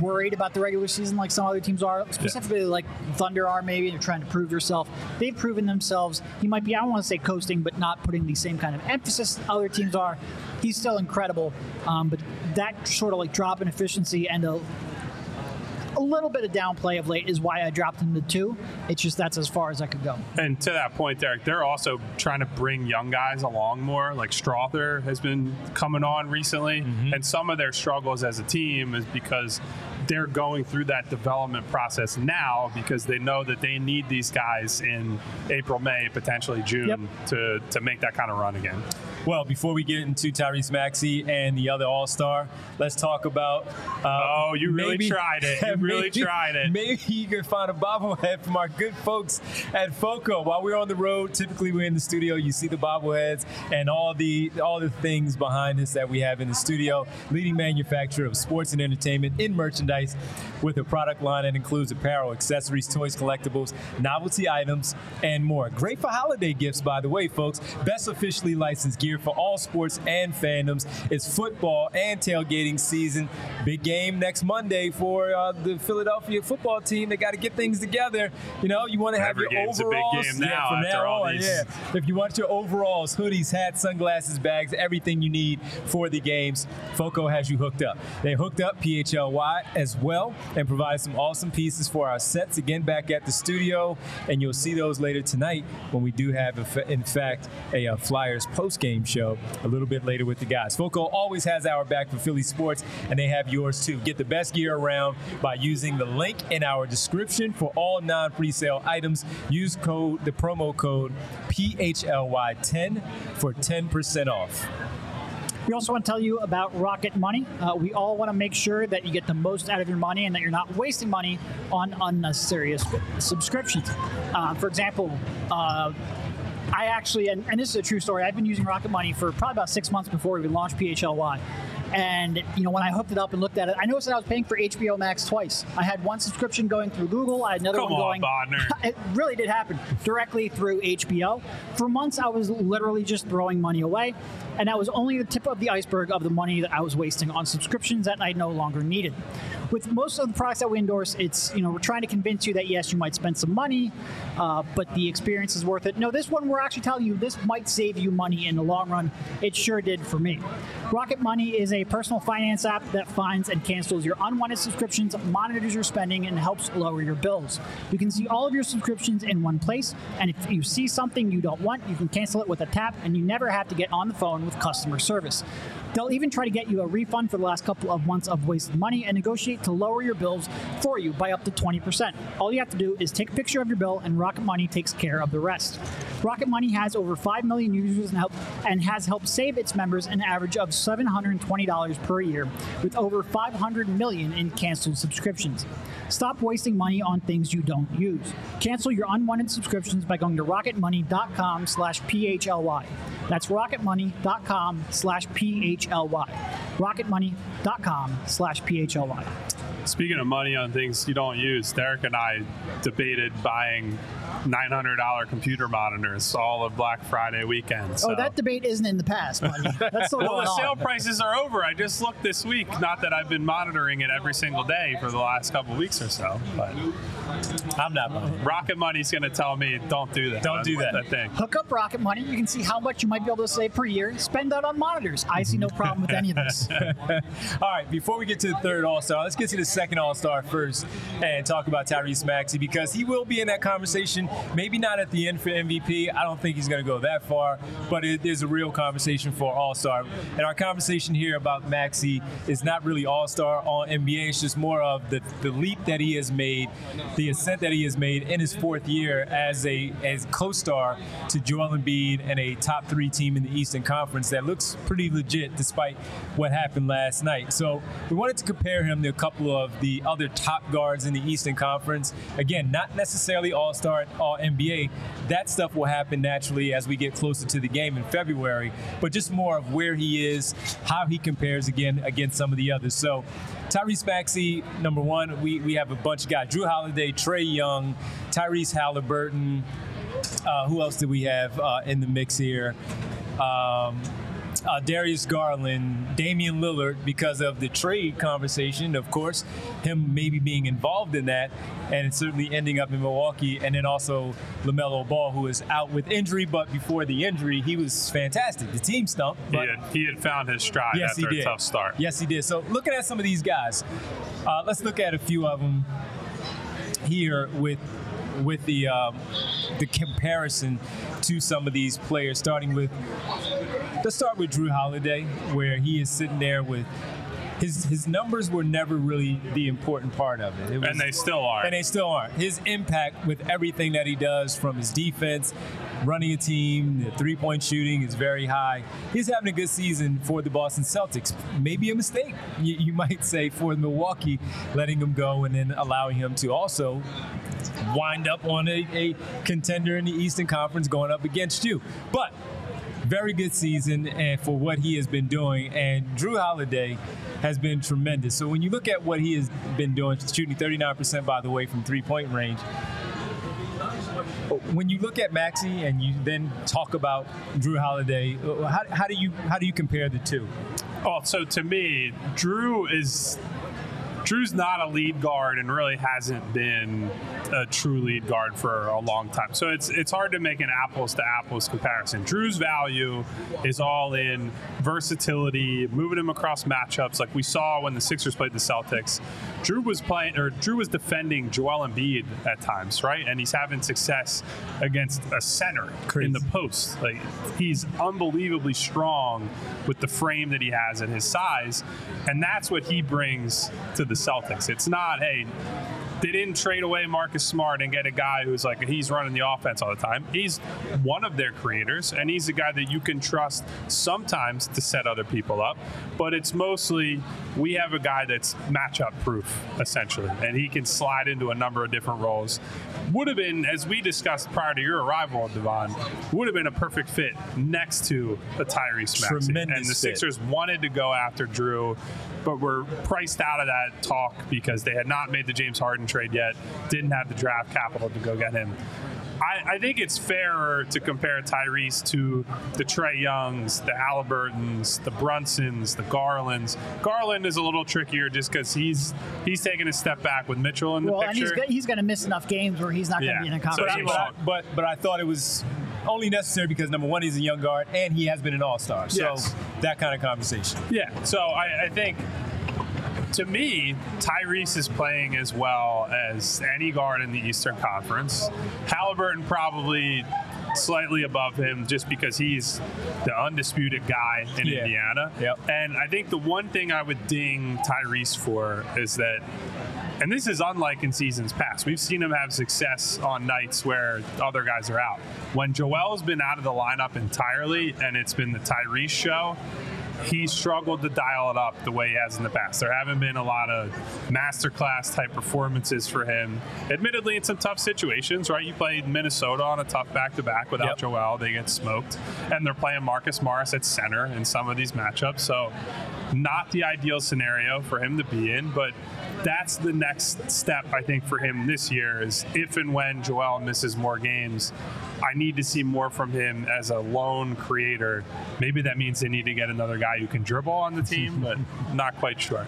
S3: worried about the regular season like some other teams are. Specifically like Thunder are maybe they're trying to prove yourself. They've proven themselves. He might be I don't want to say coasting but not putting the same kind of emphasis other teams are. He's still incredible. Um, but that sort of like drop in efficiency and a a little bit of downplay of late is why I dropped him to two. It's just that's as far as I could go.
S2: And to that point, Derek, they're also trying to bring young guys along more. Like Strawther has been coming on recently,
S1: Mm-hmm.
S2: and some of their struggles as a team is because they're going through that development process now because they know that they need these guys in April, May, potentially June
S3: Yep.
S2: to, to make that kind of run again.
S1: Well, before we get into Tyrese Maxey and the other All Star, let's talk about. Uh,
S2: Oh, you really tried it. You really
S1: maybe-
S2: tried it. <laughs>
S1: Maybe you can find a bobblehead from our good folks at FOCO. While we're on the road, typically we're in the studio. You see the bobbleheads and all the all the things behind us that we have in the studio. Leading manufacturer of sports and entertainment in merchandise, with a product line that includes apparel, accessories, toys, collectibles, novelty items, and more. Great for holiday gifts, by the way, folks. Best officially licensed gear for all sports and fandoms. It's football and tailgating season. Big game next Monday for uh, the Philadelphia football team. They got to get things together. You know, you want to have
S2: Every
S1: your
S2: game's a big
S1: overalls.
S2: game
S1: yeah,
S2: now
S1: from now
S2: all
S1: on,
S2: these-
S1: yeah. If you want your overalls, hoodies, hats, sunglasses, bags, everything you need for the games, FOCO has you hooked up. They hooked up PHLY as well and provide some awesome pieces for our sets again back at the studio. And you'll see those later tonight when we do have, in fact, a uh, Flyers post game show a little bit later with the guys. FOCO always has our back for Philly sports, and they have yours too. Get the best gear around by using the link in our description for all non pre-sale items. Use code the promo code PHLY10 for 10% off.
S3: We also want to tell you about Rocket Money. Uh, we all want to make sure that you get the most out of your money and that you're not wasting money on unnecessary subscriptions. Uh, for example, uh, I actually, and, and this is a true story, I've been using Rocket Money for probably about six months before we launched PHLY. And you know, when I hooked it up and looked at it, I noticed that I was paying for HBO Max twice. I had one subscription going through Google, I had another
S2: Come
S3: one
S2: on,
S3: going.
S2: Bodner. <laughs>
S3: it really did happen directly through HBO. For months, I was literally just throwing money away, and that was only the tip of the iceberg of the money that I was wasting on subscriptions that I no longer needed. With most of the products that we endorse, it's you know we're trying to convince you that yes, you might spend some money, uh, but the experience is worth it. No, this one we're actually telling you this might save you money in the long run. It sure did for me. Rocket Money is a personal finance app that finds and cancels your unwanted subscriptions, monitors your spending, and helps lower your bills. You can see all of your subscriptions in one place, and if you see something you don't want, you can cancel it with a tap, and you never have to get on the phone with customer service. They'll even try to get you a refund for the last couple of months of wasted money and negotiate to lower your bills for you by up to 20%. All you have to do is take a picture of your bill, and Rocket Money takes care of the rest. Rocket Money has over 5 million users and, help, and has helped save its members an average of $720 per year, with over 500 million in canceled subscriptions. Stop wasting money on things you don't use. Cancel your unwanted subscriptions by going to rocketmoney.com slash PHLY. That's rocketmoney.com slash PHLY. Rocketmoney.com slash PHLY.
S2: Speaking of money on things you don't use, Derek and I debated buying $900 computer monitors all of Black Friday weekend. Oh, so.
S3: Oh, that debate isn't in the past, buddy. <laughs> That's still
S2: well,
S3: going
S2: the
S3: on.
S2: sale prices are over. I just looked this week. Not that I've been monitoring it every single day for the last couple weeks or so, but
S1: I'm not buying.
S2: Rocket Money's going to tell me don't do that.
S1: Don't do that.
S2: That thing.
S3: Hook up Rocket Money. You can see how much you might be able to save per year. Spend that on monitors. I see no problem with any of this. <laughs>
S1: All right, before we get to the third also let's get to the second All Star first and talk about Tyrese Maxey because he will be in that conversation. Maybe not at the end for MVP. I don't think he's going to go that far, but it is a real conversation for All Star. And our conversation here about Maxey is not really All Star on NBA. It's just more of the, the leap that he has made, the ascent that he has made in his fourth year as a as co-star to Joel Embiid and a top three team in the Eastern Conference that looks pretty legit despite what happened last night. So we wanted to compare him to a couple of the other top guards in the Eastern Conference. Again, not necessarily All Star, All NBA. That stuff will happen naturally as we get closer to the game in February, but just more of where he is, how he compares again against some of the others. So Tyrese Maxey, number one, we, we have a bunch of guys. Jrue Holiday, Trae Young, Tyrese Halliburton. Uh, who else do we have uh, in the mix here? Um, uh, Darius Garland, Damian Lillard, because of the trade conversation, of course, him maybe being involved in that, and certainly ending up in Milwaukee, and then also LaMelo Ball, who is out with injury, but before the injury, he was fantastic. The team stumped,
S2: He had, he had found his stride
S1: Yes,
S2: after
S1: he
S2: a tough start.
S1: Yes, he did. So looking at some of these guys, uh, let's look at a few of them here with with the um, the comparison to some of these players. Starting with let's start with Jrue Holiday, where he is sitting there with his his numbers were never really the important part of it. it was,
S2: and they still are.
S1: and they still aren't. His impact with everything that he does, from his defense, running a team, the three point shooting is very high. He's having a good season for the Boston Celtics. Maybe a mistake, you, you might say, for Milwaukee, letting him go and then allowing him to also wind up on a, a contender in the Eastern Conference going up against you. But very good season and for what he has been doing. And Jrue Holiday has been tremendous. So when you look at what he has been doing, shooting 39% by the way from three point range. When you look at Maxey and you then talk about Jrue Holiday, how, how do you how do you compare the two?
S2: Oh, so to me, Jrue is Jrue's not a lead guard and really hasn't been a true lead guard for a long time. So it's it's hard to make an apples to apples comparison. Jrue's value is all in versatility, moving him across matchups, like we saw when the Sixers played the Celtics. Jrue was playing or Jrue was defending Joel Embiid at times, right? And he's having success against a center
S1: Crazy.
S2: in the post. Like he's unbelievably strong with the frame that he has and his size, and that's what he brings to the Celtics. It's not, hey, they didn't trade away Marcus Smart and get a guy who's like he's running the offense all the time. He's one of their creators, and he's a guy that you can trust sometimes to set other people up. But it's mostly we have a guy that's matchup proof essentially, and he can slide into a number of different roles. Would have been, as we discussed prior to your arrival, Devon, would have been a perfect fit next to a Tyrese Maxey.
S1: Tremendous
S2: And the
S1: fit.
S2: Sixers wanted to go after Jrue, but were priced out of that talk because they had not made the James Harden trade yet, didn't have the draft capital to go get him. I, I think it's fairer to compare Tyrese to the Trae Youngs, the Halliburtons, the Brunsons, the Garlands. Garland is a little trickier just because he's he's taking a step back with Mitchell in the
S3: Well, and he's,
S2: picture.
S3: go- he's going to miss enough games where he's not going to
S2: Yeah.
S3: be in a
S2: So
S1: But I,
S3: conversation.
S1: but, I, but but I thought it was only necessary because number one, he's a young guard and he has been an all star. So
S2: Yes.
S1: that kind of conversation.
S2: Yeah, so I, I think to me, Tyrese is playing as well as any guard in the Eastern Conference. Halliburton probably slightly above him just because he's the undisputed guy in
S1: Yeah.
S2: Indiana.
S1: Yep.
S2: And I think the one thing I would ding Tyrese for is that and this is unlike in seasons past. We've seen him have success on nights where other guys are out. When Joel's been out of the lineup entirely and it's been the Tyrese show, he struggled to dial it up the way he has in the past. There haven't been a lot of masterclass type performances for him. Admittedly, in some tough situations, right? You played Minnesota on a tough back to back without
S1: Yep.
S2: Joel, they get smoked. And they're playing Marcus Morris at center in some of these matchups. So, not the ideal scenario for him to be in, but that's the next step I think for him this year is if and when Joel misses more games, I need to see more from him as a lone creator. Maybe that means they need to get another guy who can dribble on the team, <laughs> but not quite sure.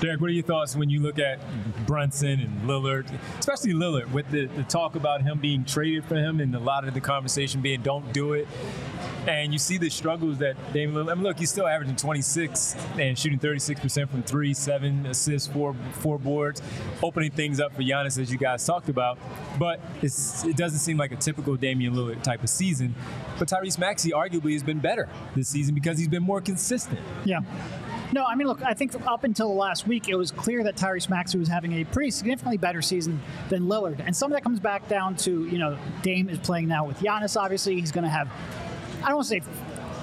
S1: Derek, what are your thoughts when you look at Brunson and Lillard, especially Lillard, with the, the talk about him being traded for him and a lot of the conversation being don't do it? And you see the struggles that Damian Lillard, I mean, look, he's still averaging 26 and shooting 36% from three, seven assists, four, four boards, opening things up for Giannis, as you guys talked about. But it doesn't seem like a typical Damian Lillard type of season. But Tyrese Maxey arguably has been better this season because he's been more consistent.
S3: Yeah. No, I mean, look, I think up until last week, it was clear that Tyrese Maxey was having a pretty significantly better season than Lillard. And some of that comes back down to, you know, Dame is playing now with Giannis, obviously. He's going to have, I don't want to say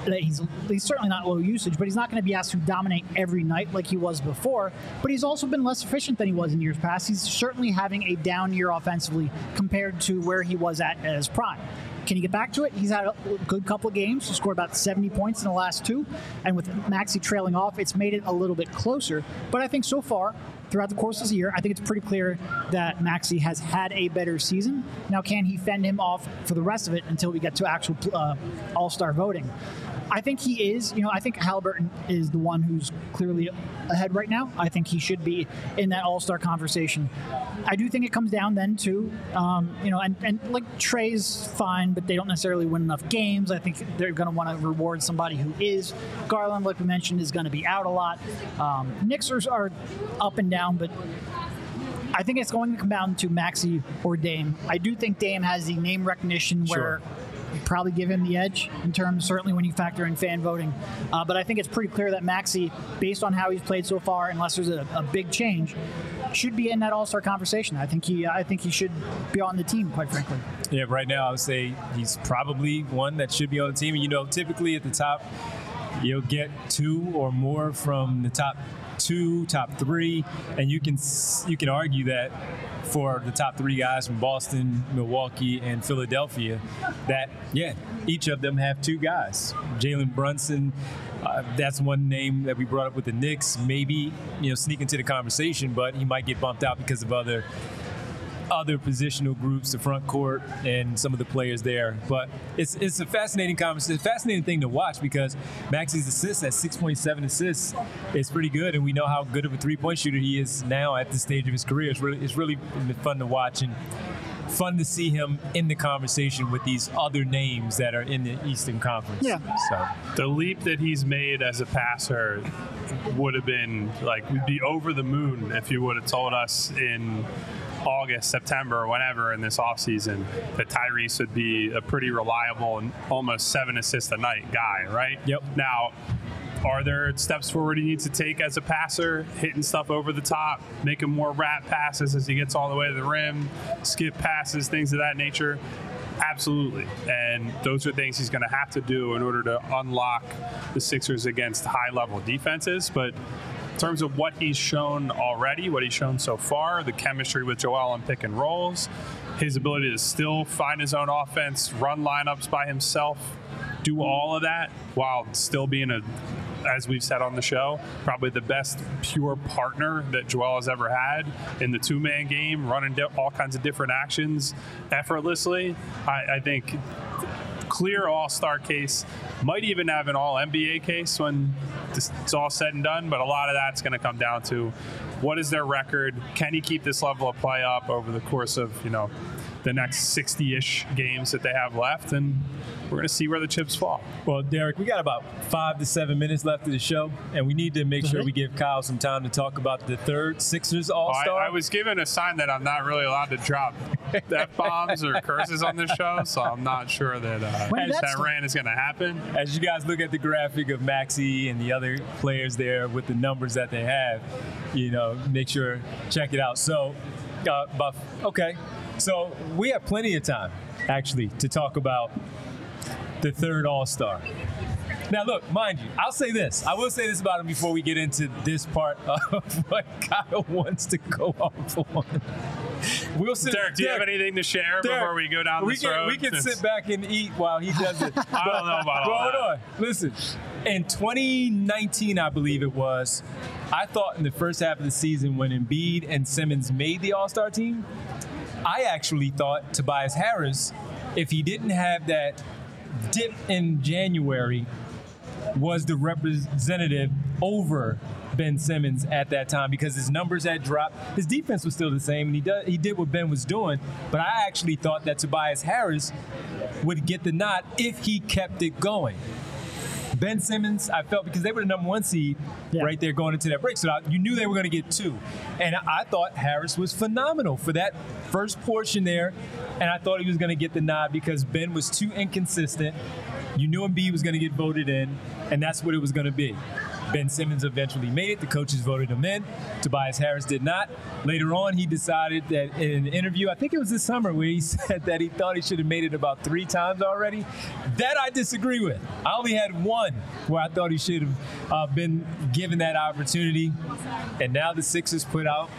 S3: that he's, he's certainly not low usage, but he's not going to be asked to dominate every night like he was before. But he's also been less efficient than he was in years past. He's certainly having a down year offensively compared to where he was at his prime. Can he get back to it? He's had a good couple of games. He scored about 70 points in the last two. And with Maxey trailing off, it's made it a little bit closer. But I think so far, throughout the course of the year, I think it's pretty clear that Maxey has had a better season. Now, can he fend him off for the rest of it until we get to actual uh, All Star voting? I think he is. You know, I think Halliburton is the one who's clearly ahead right now. I think he should be in that All Star conversation. I do think it comes down then to, um, you know, and, and like Trae's fine, but they don't necessarily win enough games. I think they're going to want to reward somebody who is. Garland, like we mentioned, is going to be out a lot. Um, Knicks are, are up and down, but I think it's going to come down to Maxey or Dame. I do think Dame has the name recognition where probably give him the edge in terms, certainly when you factor in fan voting. Uh, but I think it's pretty clear that Maxey, based on how he's played so far, unless there's a, a big change, should be in that All Star conversation. I think he, I think he should be on the team, quite frankly.
S1: Yeah, right now I would say he's probably one that should be on the team. And you know, typically at the top, you'll get two or more from the top two, top three, and you can you can argue that for the top three guys from Boston, Milwaukee, and Philadelphia, that yeah, each of them have two guys. Jalen Brunson, uh, that's one name that we brought up with the Knicks. Maybe you know sneak into the conversation, but he might get bumped out because of other other positional groups, the front court, and some of the players there. But it's it's a fascinating conversation, fascinating thing to watch because Maxey's assists at 6.7 assists is pretty good, and we know how good of a three point shooter he is now at this stage of his career. It's really it's really fun to watch and fun to see him in the conversation with these other names that are in the Eastern Conference.
S3: Yeah.
S1: So
S2: the leap that he's made as a passer would have been like we'd be over the moon if you would have told us in August, September, or whenever in this offseason that Tyrese would be a pretty reliable and almost seven assists a night guy, right?
S1: Yep.
S2: Now, are there steps forward he needs to take as a passer, hitting stuff over the top, making more wrap passes as he gets all the way to the rim, skip passes, things of that nature? Absolutely. And those are things he's going to have to do in order to unlock the Sixers against high level defenses. But terms of what he's shown already, what he's shown so far, the chemistry with Joel on pick and rolls, his ability to still find his own offense, run lineups by himself, do all of that while still being a as we've said on the show, probably the best pure partner that Joel has ever had in the two man game, running all kinds of different actions effortlessly. I, I think clear all star case, might even have an all NBA case when it's all said and done, but a lot of that's going to come down to what is their record? Can he keep this level of play up over the course of, you know, the next 60-ish games that they have left, and we're going to see where the chips fall.
S1: Well, Derek, we got about five to seven minutes left of the show, and we need to make sure we give Kyle some time to talk about the third Sixers All Star.
S2: Oh, I, I, was given a sign that I'm not really allowed to drop f <laughs> bombs or curses on the show, so I'm not sure that uh, that rant is going to happen.
S1: As you guys look at the graphic of Maxey and the other players there with the numbers that they have, you know, make sure check it out. So, uh, Buff, okay. So we have plenty of time, actually, to talk about the third All Star. Now, look, mind you, I'll say this. I will say this about him before we get into this part <laughs> of what Kyle wants to go off on.
S2: We'll sit, Derek, do you have anything to share Derek, before we go down
S1: we
S2: this
S1: can,
S2: road?
S1: We can sit back and eat while he does it. <laughs>
S2: I don't know about all
S1: hold
S2: that.
S1: on. Listen, in 2019, I believe it was, I thought in the first half of the season when Embiid and Simmons made the All Star team, I actually thought Tobias Harris, if he didn't have that dip in January, was the representative over Ben Simmons at that time because his numbers had dropped. His defense was still the same, and he did, he did what Ben was doing. But I actually thought that Tobias Harris would get the nod if he kept it going. Ben Simmons, I felt because they were the number one seed yeah. right there going into that break, so you knew they were going to get two. And I thought Harris was phenomenal for that first portion there, and I thought he was going to get the nod because Ben was too inconsistent. You knew Embiid was going to get voted in, and that's what it was going to be. Ben Simmons eventually made it. The coaches voted him in. Tobias Harris did not. Later on, he decided that in an interview, I think it was this summer, where he <laughs> said that he thought he should have made it about three times already. That I disagree with. I only had one where I thought he should have uh, been given that opportunity. And now the Sixers put out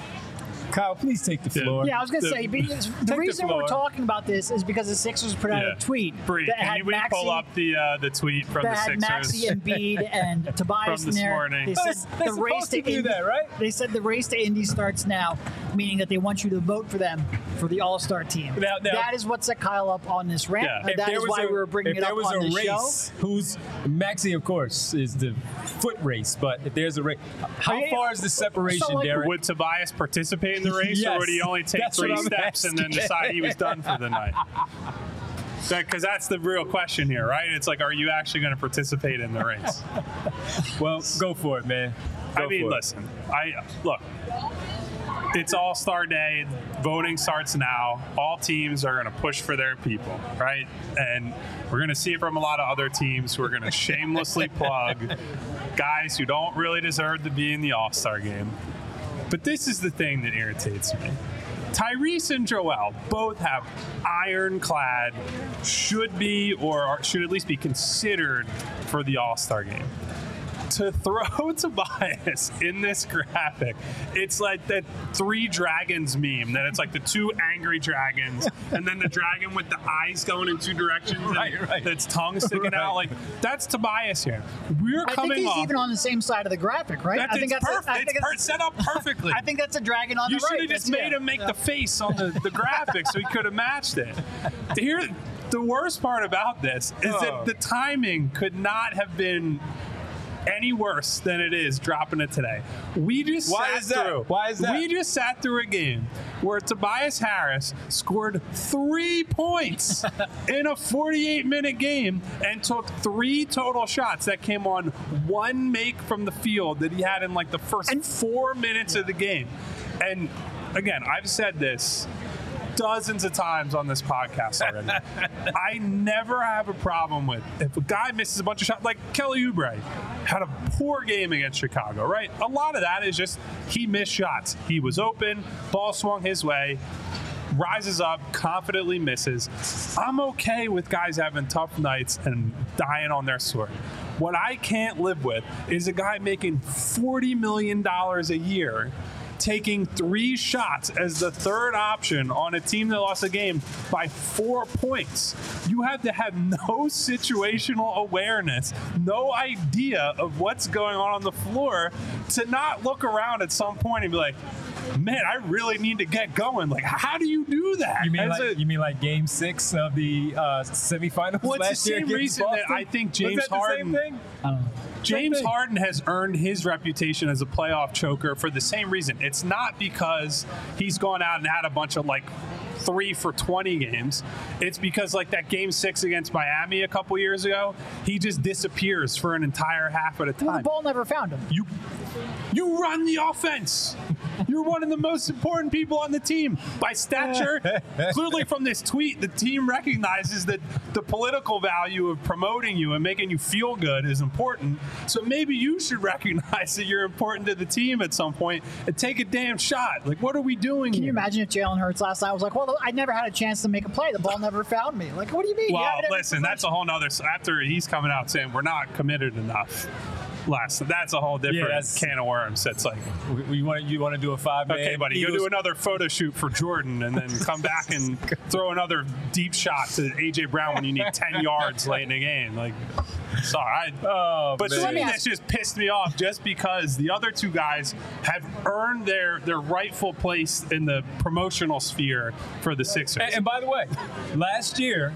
S1: Kyle, please take the floor.
S3: Yeah, I was going to say, <laughs> the reason the we're talking about this is because the Sixers put out yeah. a tweet.
S2: Bree,
S3: that
S2: can
S3: had
S2: you
S3: Maxey,
S2: pull up the uh, the tweet from
S3: that
S2: the
S3: had
S2: Sixers?
S3: Maxey Embiid and <laughs> Tobias
S2: from this
S3: in there.
S2: morning.
S3: They said
S1: They're
S3: the race to,
S1: to
S3: Indy,
S1: that, right?
S3: They said the race to Indy starts now, meaning that they want you to vote for them for the All Star team.
S1: Now, now,
S3: that is what set Kyle up on this rant.
S2: Yeah.
S3: That is why
S1: a,
S3: we were bringing
S1: it
S3: up
S1: was
S3: on
S1: a
S3: this
S1: race,
S3: show.
S1: Who's Maxey, of course, is the foot race. But if there's a race, how
S3: I-
S1: far is the separation,
S3: so, like,
S1: Derek?
S2: Would Tobias participate in the race, or would he only take three
S1: what I'm
S2: steps and then decide he was done for the night? <laughs> Because that's the real question here, right? It's like, are you actually going to participate in the race? <laughs>
S1: Well, go for it, man. Go
S2: I mean,
S1: for it.
S2: listen. I look. It's All Star Day. Voting starts now. All teams are going to push for their people, right? And we're going to see it from a lot of other teams who are going <laughs> to shamelessly plug guys who don't really deserve to be in the All Star game. But this is the thing that irritates me. Tyrese and Joel both have ironclad, should be or should at least be considered for the All Star game to throw <laughs> Tobias in this graphic, it's like that three dragons meme that it's like the two angry dragons and then the dragon with the eyes going in two directions
S1: Right,
S2: and
S1: right.
S2: its tongue sticking
S1: Right.
S2: out. Like that's Tobias here. We're coming.
S3: I think he's
S2: off.
S3: even on the same side of the graphic, right?
S2: that's,
S3: I think
S2: it's
S3: that's
S2: perfect.
S3: I think
S2: it's per-
S3: it's-
S2: set up perfectly. <laughs>
S3: I think that's a dragon on
S2: You
S3: the right.
S2: You should have just made
S3: yeah.
S2: him make the face on the, the graphic so he could have matched it. Here, the worst part about this is
S1: Oh.
S2: that the timing could not have been any worse than it is dropping it today. We just
S1: Why
S2: sat
S1: is that?
S2: through.
S1: Why is that?
S2: We just sat through a game where Tobias Harris scored three points <laughs> in a 48 minute game and took three total shots that came on one make from the field that he had in like the first
S3: And-
S2: four minutes of the game. And again, I've said this dozens of times on this podcast already. <laughs> I never have a problem with if a guy misses a bunch of shots, like Kelly Oubre had a poor game against Chicago, right? A lot of that is just he missed shots. He was open, ball swung his way, rises up, confidently misses. I'm okay with guys having tough nights and dying on their sword. What I can't live with is a guy making $40 million a year taking three shots as the third option on a team that lost a game by four points. You have to have <laughs> no situational awareness, no idea of what's going on on the floor to not look around at some point and be like, man, I really need to get going. Like, how do you do that?
S1: You mean
S2: As
S1: like
S2: a-
S1: you mean like Game Six of the uh, semifinals
S2: Well, it's the
S1: last year
S2: same
S1: against
S2: reason that
S1: Boston?
S2: I think James
S1: that the
S2: Harden-
S1: Same thing?
S2: James
S1: thing.
S2: Harden has earned his reputation as a playoff choker for the same reason. It's not because he's gone out and had a bunch of like three for 20 games. It's because like that game six against Miami a couple years ago, he just disappears for an entire half at a
S3: Well,
S2: time.
S3: the ball never found him.
S2: You you run the offense. You're one of the most important people on the team by stature. Clearly, from this tweet, the team recognizes that the political value of promoting you and making you feel good is important. So maybe you should recognize that you're important to the team at some point and take a damn shot. Like, what are we doing
S3: Can
S2: here?
S3: you imagine if Jalen Hurts last night was like, "Well, I never had a chance to make a play. The ball never found me." Like, what do you mean?
S2: Well, listen, that's a whole nother. After he's coming out saying we're not committed enough. Last, that's a whole different
S1: that's-
S2: can of worms. It's like,
S1: We- You want you want to do a five?
S2: Okay, buddy, go do another photo shoot for Jordan and then come back and <laughs> throw another deep shot to AJ Brown when you need <laughs> 10 yards late in the game. Like, sorry. I,
S1: Oh,
S2: but something that's just pissed me off just because the other two guys have earned their, their rightful place in the promotional sphere for the Sixers.
S1: And, and by the way, last year,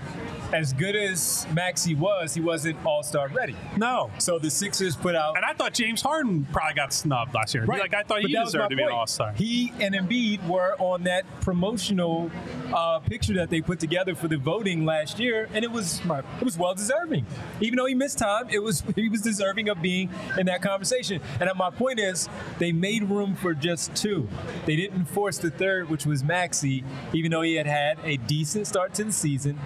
S1: as good as Maxey was, he wasn't All Star ready.
S2: no.
S1: So the Sixers put out.
S2: And I thought James Harden probably got snubbed last year. Right. Like, I thought
S1: But
S2: he deserved to be an. All Star.
S1: He and Embiid were on that promotional uh, picture that they put together for the voting last year, and it was it was well deserving. Even though he missed time, it was he was deserving of being in that conversation. And my point is, they made room for just two. They didn't force the third, which was Maxey, even though he had had a decent start to the season.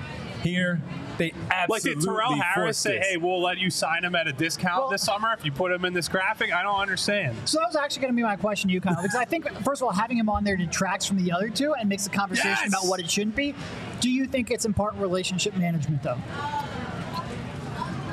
S1: Here, they absolutely
S2: Like,
S1: absolutely
S2: did Torrel Harris say,
S1: this.
S2: hey, we'll let you sign him at a discount
S3: Well-
S2: this summer if you put him in this graphic? I don't understand.
S3: So that was actually going to be my question to you, Kyle, because I think first of all, having him on there detracts from the other two and makes the conversation
S2: Yes!
S3: about what it shouldn't be. Do you think it's in part relationship management, though?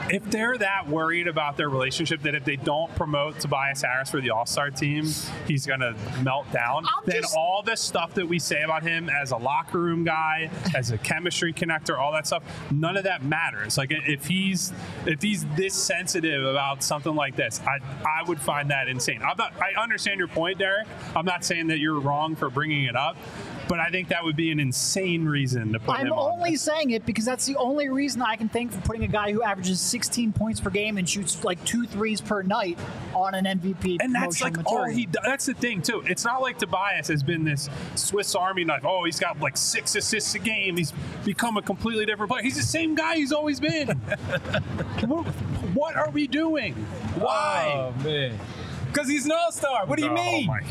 S2: If they're that worried about their relationship that if they don't promote Tobias Harris for the All Star team, he's going to melt down,
S3: I'm
S2: then
S3: just-
S2: all this stuff that we say about him as a locker room guy, as a chemistry connector, all that stuff, none of that matters. Like if he's if he's this sensitive about something like this, I I would find that insane. I'm not. I understand your point, Derek. I'm not saying that you're wrong for bringing it up, but I think that would be an insane reason to put
S3: I'm
S2: him on.
S3: only saying it because that's the only reason I can think for putting a guy who averages 16 points per game and shoots like two threes per night on an MVP
S2: and that's like
S3: promotional
S2: all he does. That's the thing too. It's not like Tobias has been this Swiss Army knife. Oh, he's got like six assists a game. He's become a completely different player. He's the same guy he's always been. <laughs> what, what are we doing? Why?
S1: Oh man, because he's an All Star. What do you
S2: Oh,
S1: mean?
S2: my-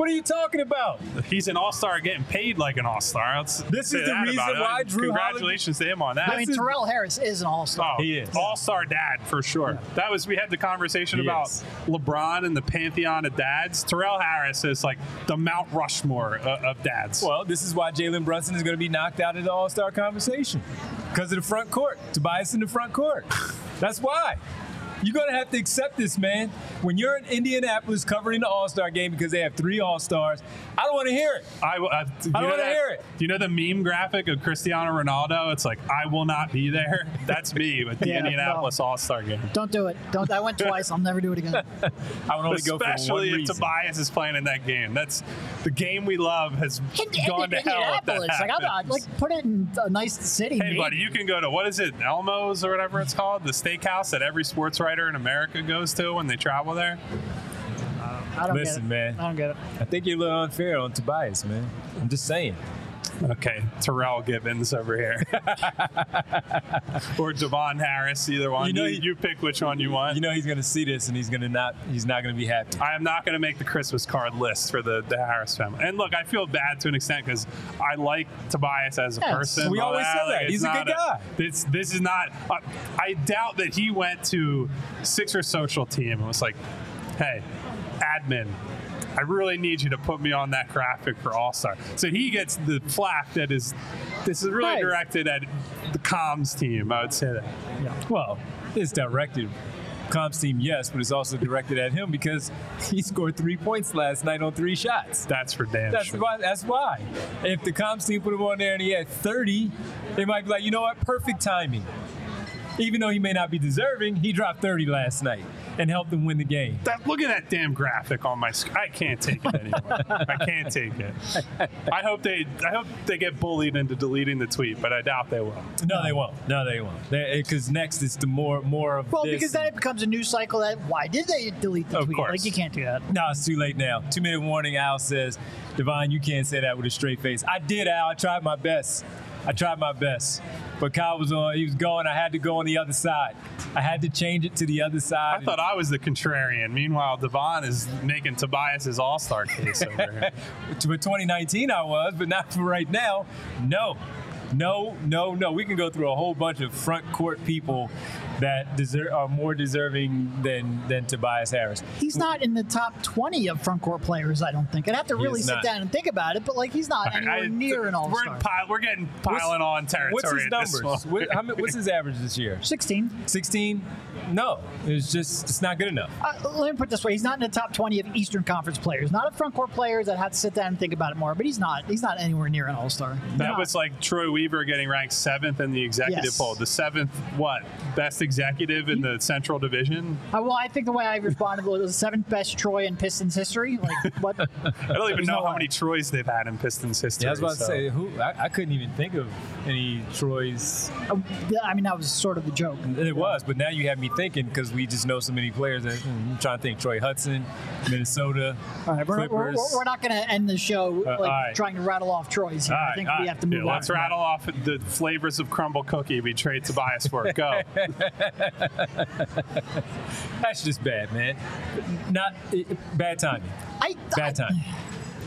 S1: What are you talking about?
S2: He's an all star getting paid like an all star.
S1: This is the reason why Drew
S2: Congratulations to him on that.
S3: I mean, Torrel Harris is an all star.
S2: Oh,
S1: He is.
S2: all star dad for sure. That was we had the conversation
S1: He
S2: about
S1: is.
S2: LeBron and the pantheon of dads. Torrel Harris is like the Mount Rushmore of, of dads.
S1: Well, this is why Jalen Brunson is going to be knocked out of the All Star conversation because of the front court. Tobias in the front court. That's why. You're going to have to accept this, man. When you're in Indianapolis covering the All Star game because they have three All Stars, I don't want to hear it.
S2: I, uh, do you
S1: I don't wanna hear it.
S2: Do you know the meme graphic of Cristiano Ronaldo? It's like I will not be there. <laughs> That's me with the
S3: Yeah,
S2: Indianapolis
S3: no.
S2: All Star game.
S3: Don't do it. Don't. I went twice. I'll never do it again. <laughs>
S1: I would only go for one
S2: Especially if
S1: reason.
S2: Tobias is playing in that game. That's the game we love has
S3: Indi-
S2: gone to hell.
S3: Indianapolis. Like, I'm not,
S2: happens.
S3: like, put it in a nice city.
S2: Hey,
S3: maybe.
S2: buddy, you can go to what is it, Elmo's or whatever it's called, the steakhouse that every sports writer in America goes to when they travel there.
S3: I don't
S1: Listen,
S3: get it.
S1: man.
S3: I don't get it.
S1: I think you're a little unfair on Tobias, man. I'm just saying.
S2: Okay, Torrel Givens over here, <laughs> or Devon Harris, either one.
S1: You
S2: You,
S1: know
S2: you,
S1: he-
S2: pick which one you want.
S1: You know he's going to see this and he's going to not. He's not going to be happy.
S2: I am not going to make the Christmas card list for the, the Harris family. And look, I feel bad to an extent because I like Tobias as a
S3: Yes.
S2: person.
S1: We
S2: all
S1: always say that.
S2: it's
S1: He's a good guy.
S2: This this is not. Uh, I doubt that he went to Sixer social team and was like, "Hey, admin." I really need you to put me on that graphic for All Star. So he gets the flack that is, this is really
S3: Right.
S2: directed at the comms team. I would say that.
S1: Well, it's directed. Comms team, yes, but it's also directed at him because he scored three points last night on three shots.
S2: That's for damn
S1: That's
S2: sure.
S1: why. That's why. If the comms team put him on there and he had 30, they might be like, you know what? Perfect timing. Even though he may not be deserving, he dropped 30 last night and help them win the game.
S2: That, look at that damn graphic on my screen. I can't take it anymore. I can't take it. I hope they I hope they get bullied into deleting the tweet, but I doubt they will.
S1: No, they won't. No, they won't. Because eh, next is the more more of
S3: Well,
S1: this.
S3: because then it becomes a news cycle that why did they delete the
S2: Of
S3: tweet?
S2: course.
S3: Like you can't do that.
S1: No, it's too late now. Two minute warning. Al says, Divine, you can't say that with a straight face. I did, Al. I tried my best. I tried my best. But Kyle was on. He was going. I had to go on the other side. I had to change it to the other side.
S2: I thought I was the contrarian. Meanwhile, Devon is making Tobias's All Star case over here. <laughs>
S1: For 2019, I was, but not for right now. No, no, no, no. We can go through a whole bunch of front court people that deserve are more deserving than than Tobias Harris.
S3: He's not in the top 20 of front court players, I don't think. I'd have to really sit
S1: not.
S3: down and think about it, but like he's not anywhere
S2: I-
S3: near an all
S2: we're,
S3: star.
S2: we're getting piling on territory.
S1: What's his
S2: at
S1: numbers? What, how, many- what's his average this year?
S3: 16.
S1: 16? No, it's just it's not good enough.
S3: Uh, let me put it this way: he's not in the top 20 of Eastern Conference players. Not of front court players that have to sit down and think about it more. But he's not. He's not anywhere near an all star.
S2: That was like Troy Weaver getting ranked seventh in the executive
S3: Yes.
S2: poll. The seventh, what? Best executive in the Central Division?
S3: Uh, well, I think the way I responded was the seventh best Troy in Pistons history. Like what? <laughs>
S2: I don't even know
S3: no
S2: how
S3: way.
S2: many Troys they've had in Pistons history.
S1: Yeah, I was about to say who I, I couldn't even think of any Troy's.
S3: uh, I mean, that was sort of the joke.
S1: It was, but now you have me thinking because we just know so many players. That, hmm, I'm trying to think: Troy Hudson, Minnesota,
S3: All right, we're, we're,
S1: Clippers.
S3: we're- we're not going to end the show like
S1: all right.
S3: trying to rattle off Troy's. Here.
S2: All
S3: I think
S2: all
S3: we have to move
S2: Yeah,
S3: on.
S2: Let's
S3: from that.
S2: rattle off the flavors of Crumbl cookie we trade Tobias for. It. Go. <laughs> <laughs>
S1: That's just bad, man. Not it, bad timing.
S3: I,
S1: Bad
S3: I-
S1: timing.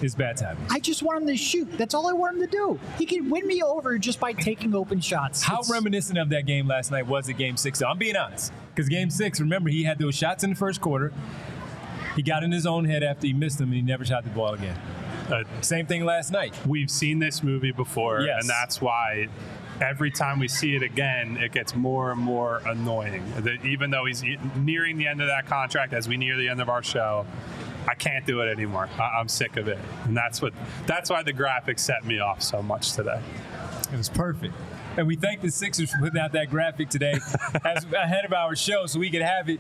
S1: It's bad timing.
S3: I just want him to shoot. That's all I want him to do. He can win me over just by taking open shots.
S1: How
S3: It's-
S1: reminiscent of that game last night was it Game Six? I'm being honest, because Game Six, remember, he had those shots in the first quarter. He got in his own head after he missed them, and he never shot the ball again.
S2: Uh,
S1: Same thing last night.
S2: we've seen this movie before,
S1: Yes.
S2: and that's why every time we see it again, it gets more and more annoying. That even though he's nearing the end of that contract, as we near the end of our show, I can't do it anymore. I- I'm sick of it, and that's what that's why the graphics set me off so much today.
S1: It was perfect. And we thank the Sixers for putting out that graphic today <laughs> as ahead of our show so we could have it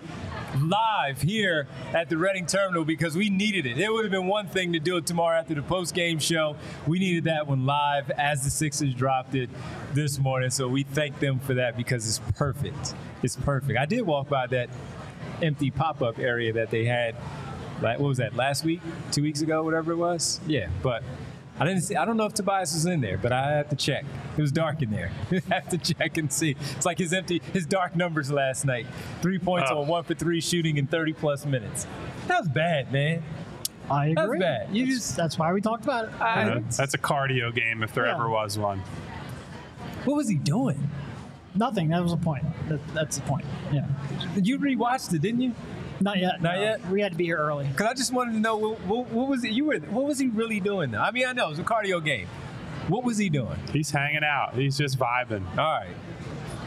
S1: live here at the Reading Terminal because we needed it. It would have been one thing to do it tomorrow after the post-game show. We needed that one live as the Sixers dropped it this morning. So we thank them for that because it's perfect. It's perfect. I did walk by that empty pop-up area that they had like what was that last week two weeks ago whatever it was yeah but i didn't see i don't know if tobias was in there but i have to check it was dark in there <laughs> i have to check and see it's like his empty his dark numbers last night three points
S2: Oh.
S1: on one for three shooting in 30 plus minutes that was bad man
S3: I agree.
S1: That's
S3: agree.
S1: bad. You
S3: that's,
S1: just-
S3: that's why we talked about it.
S1: I-
S2: Yeah, that's a cardio game if there
S3: Yeah.
S2: ever was one.
S1: what was he doing?
S3: Nothing. That was the point. That, that's the point. Yeah.
S1: You rewatched it, didn't you?
S3: Not yet.
S1: Not
S3: no.
S1: yet?
S3: We had to be here early.
S1: Because I just wanted to know what, what, what was it? You were what was he really doing? Though? I mean, I know it was a cardio game. What was he doing?
S2: He's hanging out. He's just vibing.
S1: All right.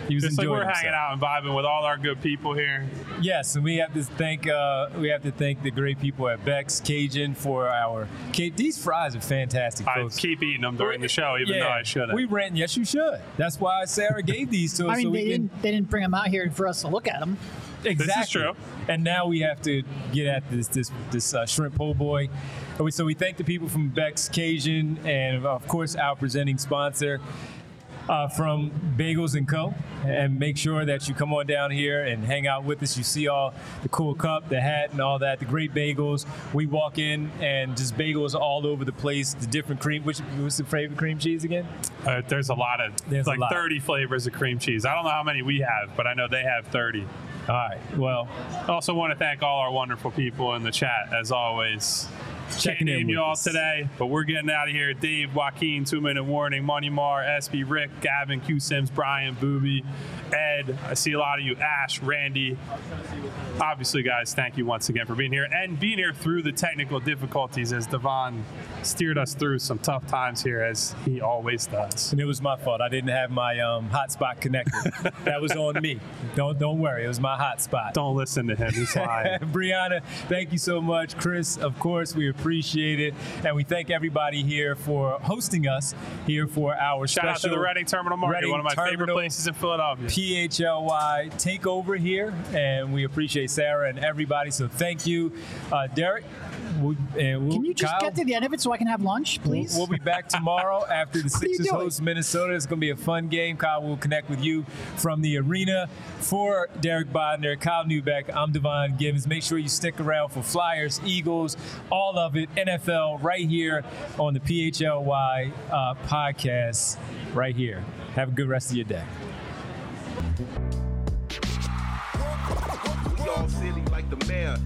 S1: He was
S2: Just like we're hanging out and vibing with all our good people here.
S1: Yes, and we have to thank uh, we have to thank the great people at Beck's Cajun for our Ca- these fries are fantastic.
S2: I
S1: folks.
S2: keep eating them during the show, even
S1: Yeah,
S2: though I shouldn't.
S1: We ran. Yes, you should. That's why Sarah gave these to <laughs> us.
S3: I mean,
S1: so
S3: they
S1: we
S3: didn't. They didn't bring them out here for us to look at them.
S1: Exactly.
S2: true.
S1: And now we have to get at this this this uh, shrimp po' boy. So we thank the people from Beck's Cajun and of course our presenting sponsor. Uh, from Bagels and Co. And make sure that you come on down here and hang out with us. You see all the cool cup, the hat, and all that. The great bagels. We walk in and just bagels all over the place. The different cream. Which what's the favorite cream cheese again?
S2: Uh, there's a lot of
S1: There's
S2: like
S1: lot.
S2: 30 flavors of cream cheese. I don't know how many we have, but I know they have 30.
S1: All right. Well,
S2: I also want to thank all our wonderful people in the chat as always.
S1: Checking
S2: Can't
S1: in
S2: name you all
S1: us.
S2: today, but we're getting out of here. Dave, Joaquin, Two Minute Warning, Money Mar, SB, Rick, Gavin, Q Sims, Brian, Booby, Ed. I see a lot of you. Ash, Randy. Obviously, guys, thank you once again for being here and being here through the technical difficulties as Devon steered us through some tough times here, as he always does.
S1: And it was my fault. I didn't have my um, hotspot connected. <laughs> that was on me. Don't don't worry. It was my hotspot.
S2: Don't listen to him. He's <laughs> lying.
S1: Brianna, thank you so much. Chris, of course, we appreciate it. And we thank everybody here for hosting us here for our
S2: Shout out to the Reading Terminal Market,
S1: Reading
S2: one of my favorite places in Philadelphia.
S1: PHLY takeover here. And we appreciate Sarah and everybody. So thank you. Uh, Derek, we, and we'll,
S3: Can you just
S1: Kyle,
S3: get to the end of it so I can have lunch, please?
S1: We'll be back <laughs> tomorrow after the
S3: are
S1: Sixers host Minnesota. It's going to be a fun game. Kyle We'll connect with you from the arena. For Derek Bodner, Kyle Neubeck, I'm Devon Givens. Make sure you stick around for Flyers, Eagles, all of it, NFL, right here on the PHLY uh, podcast, right here. Have a good rest of your day.
S5: We all silly like the mayor.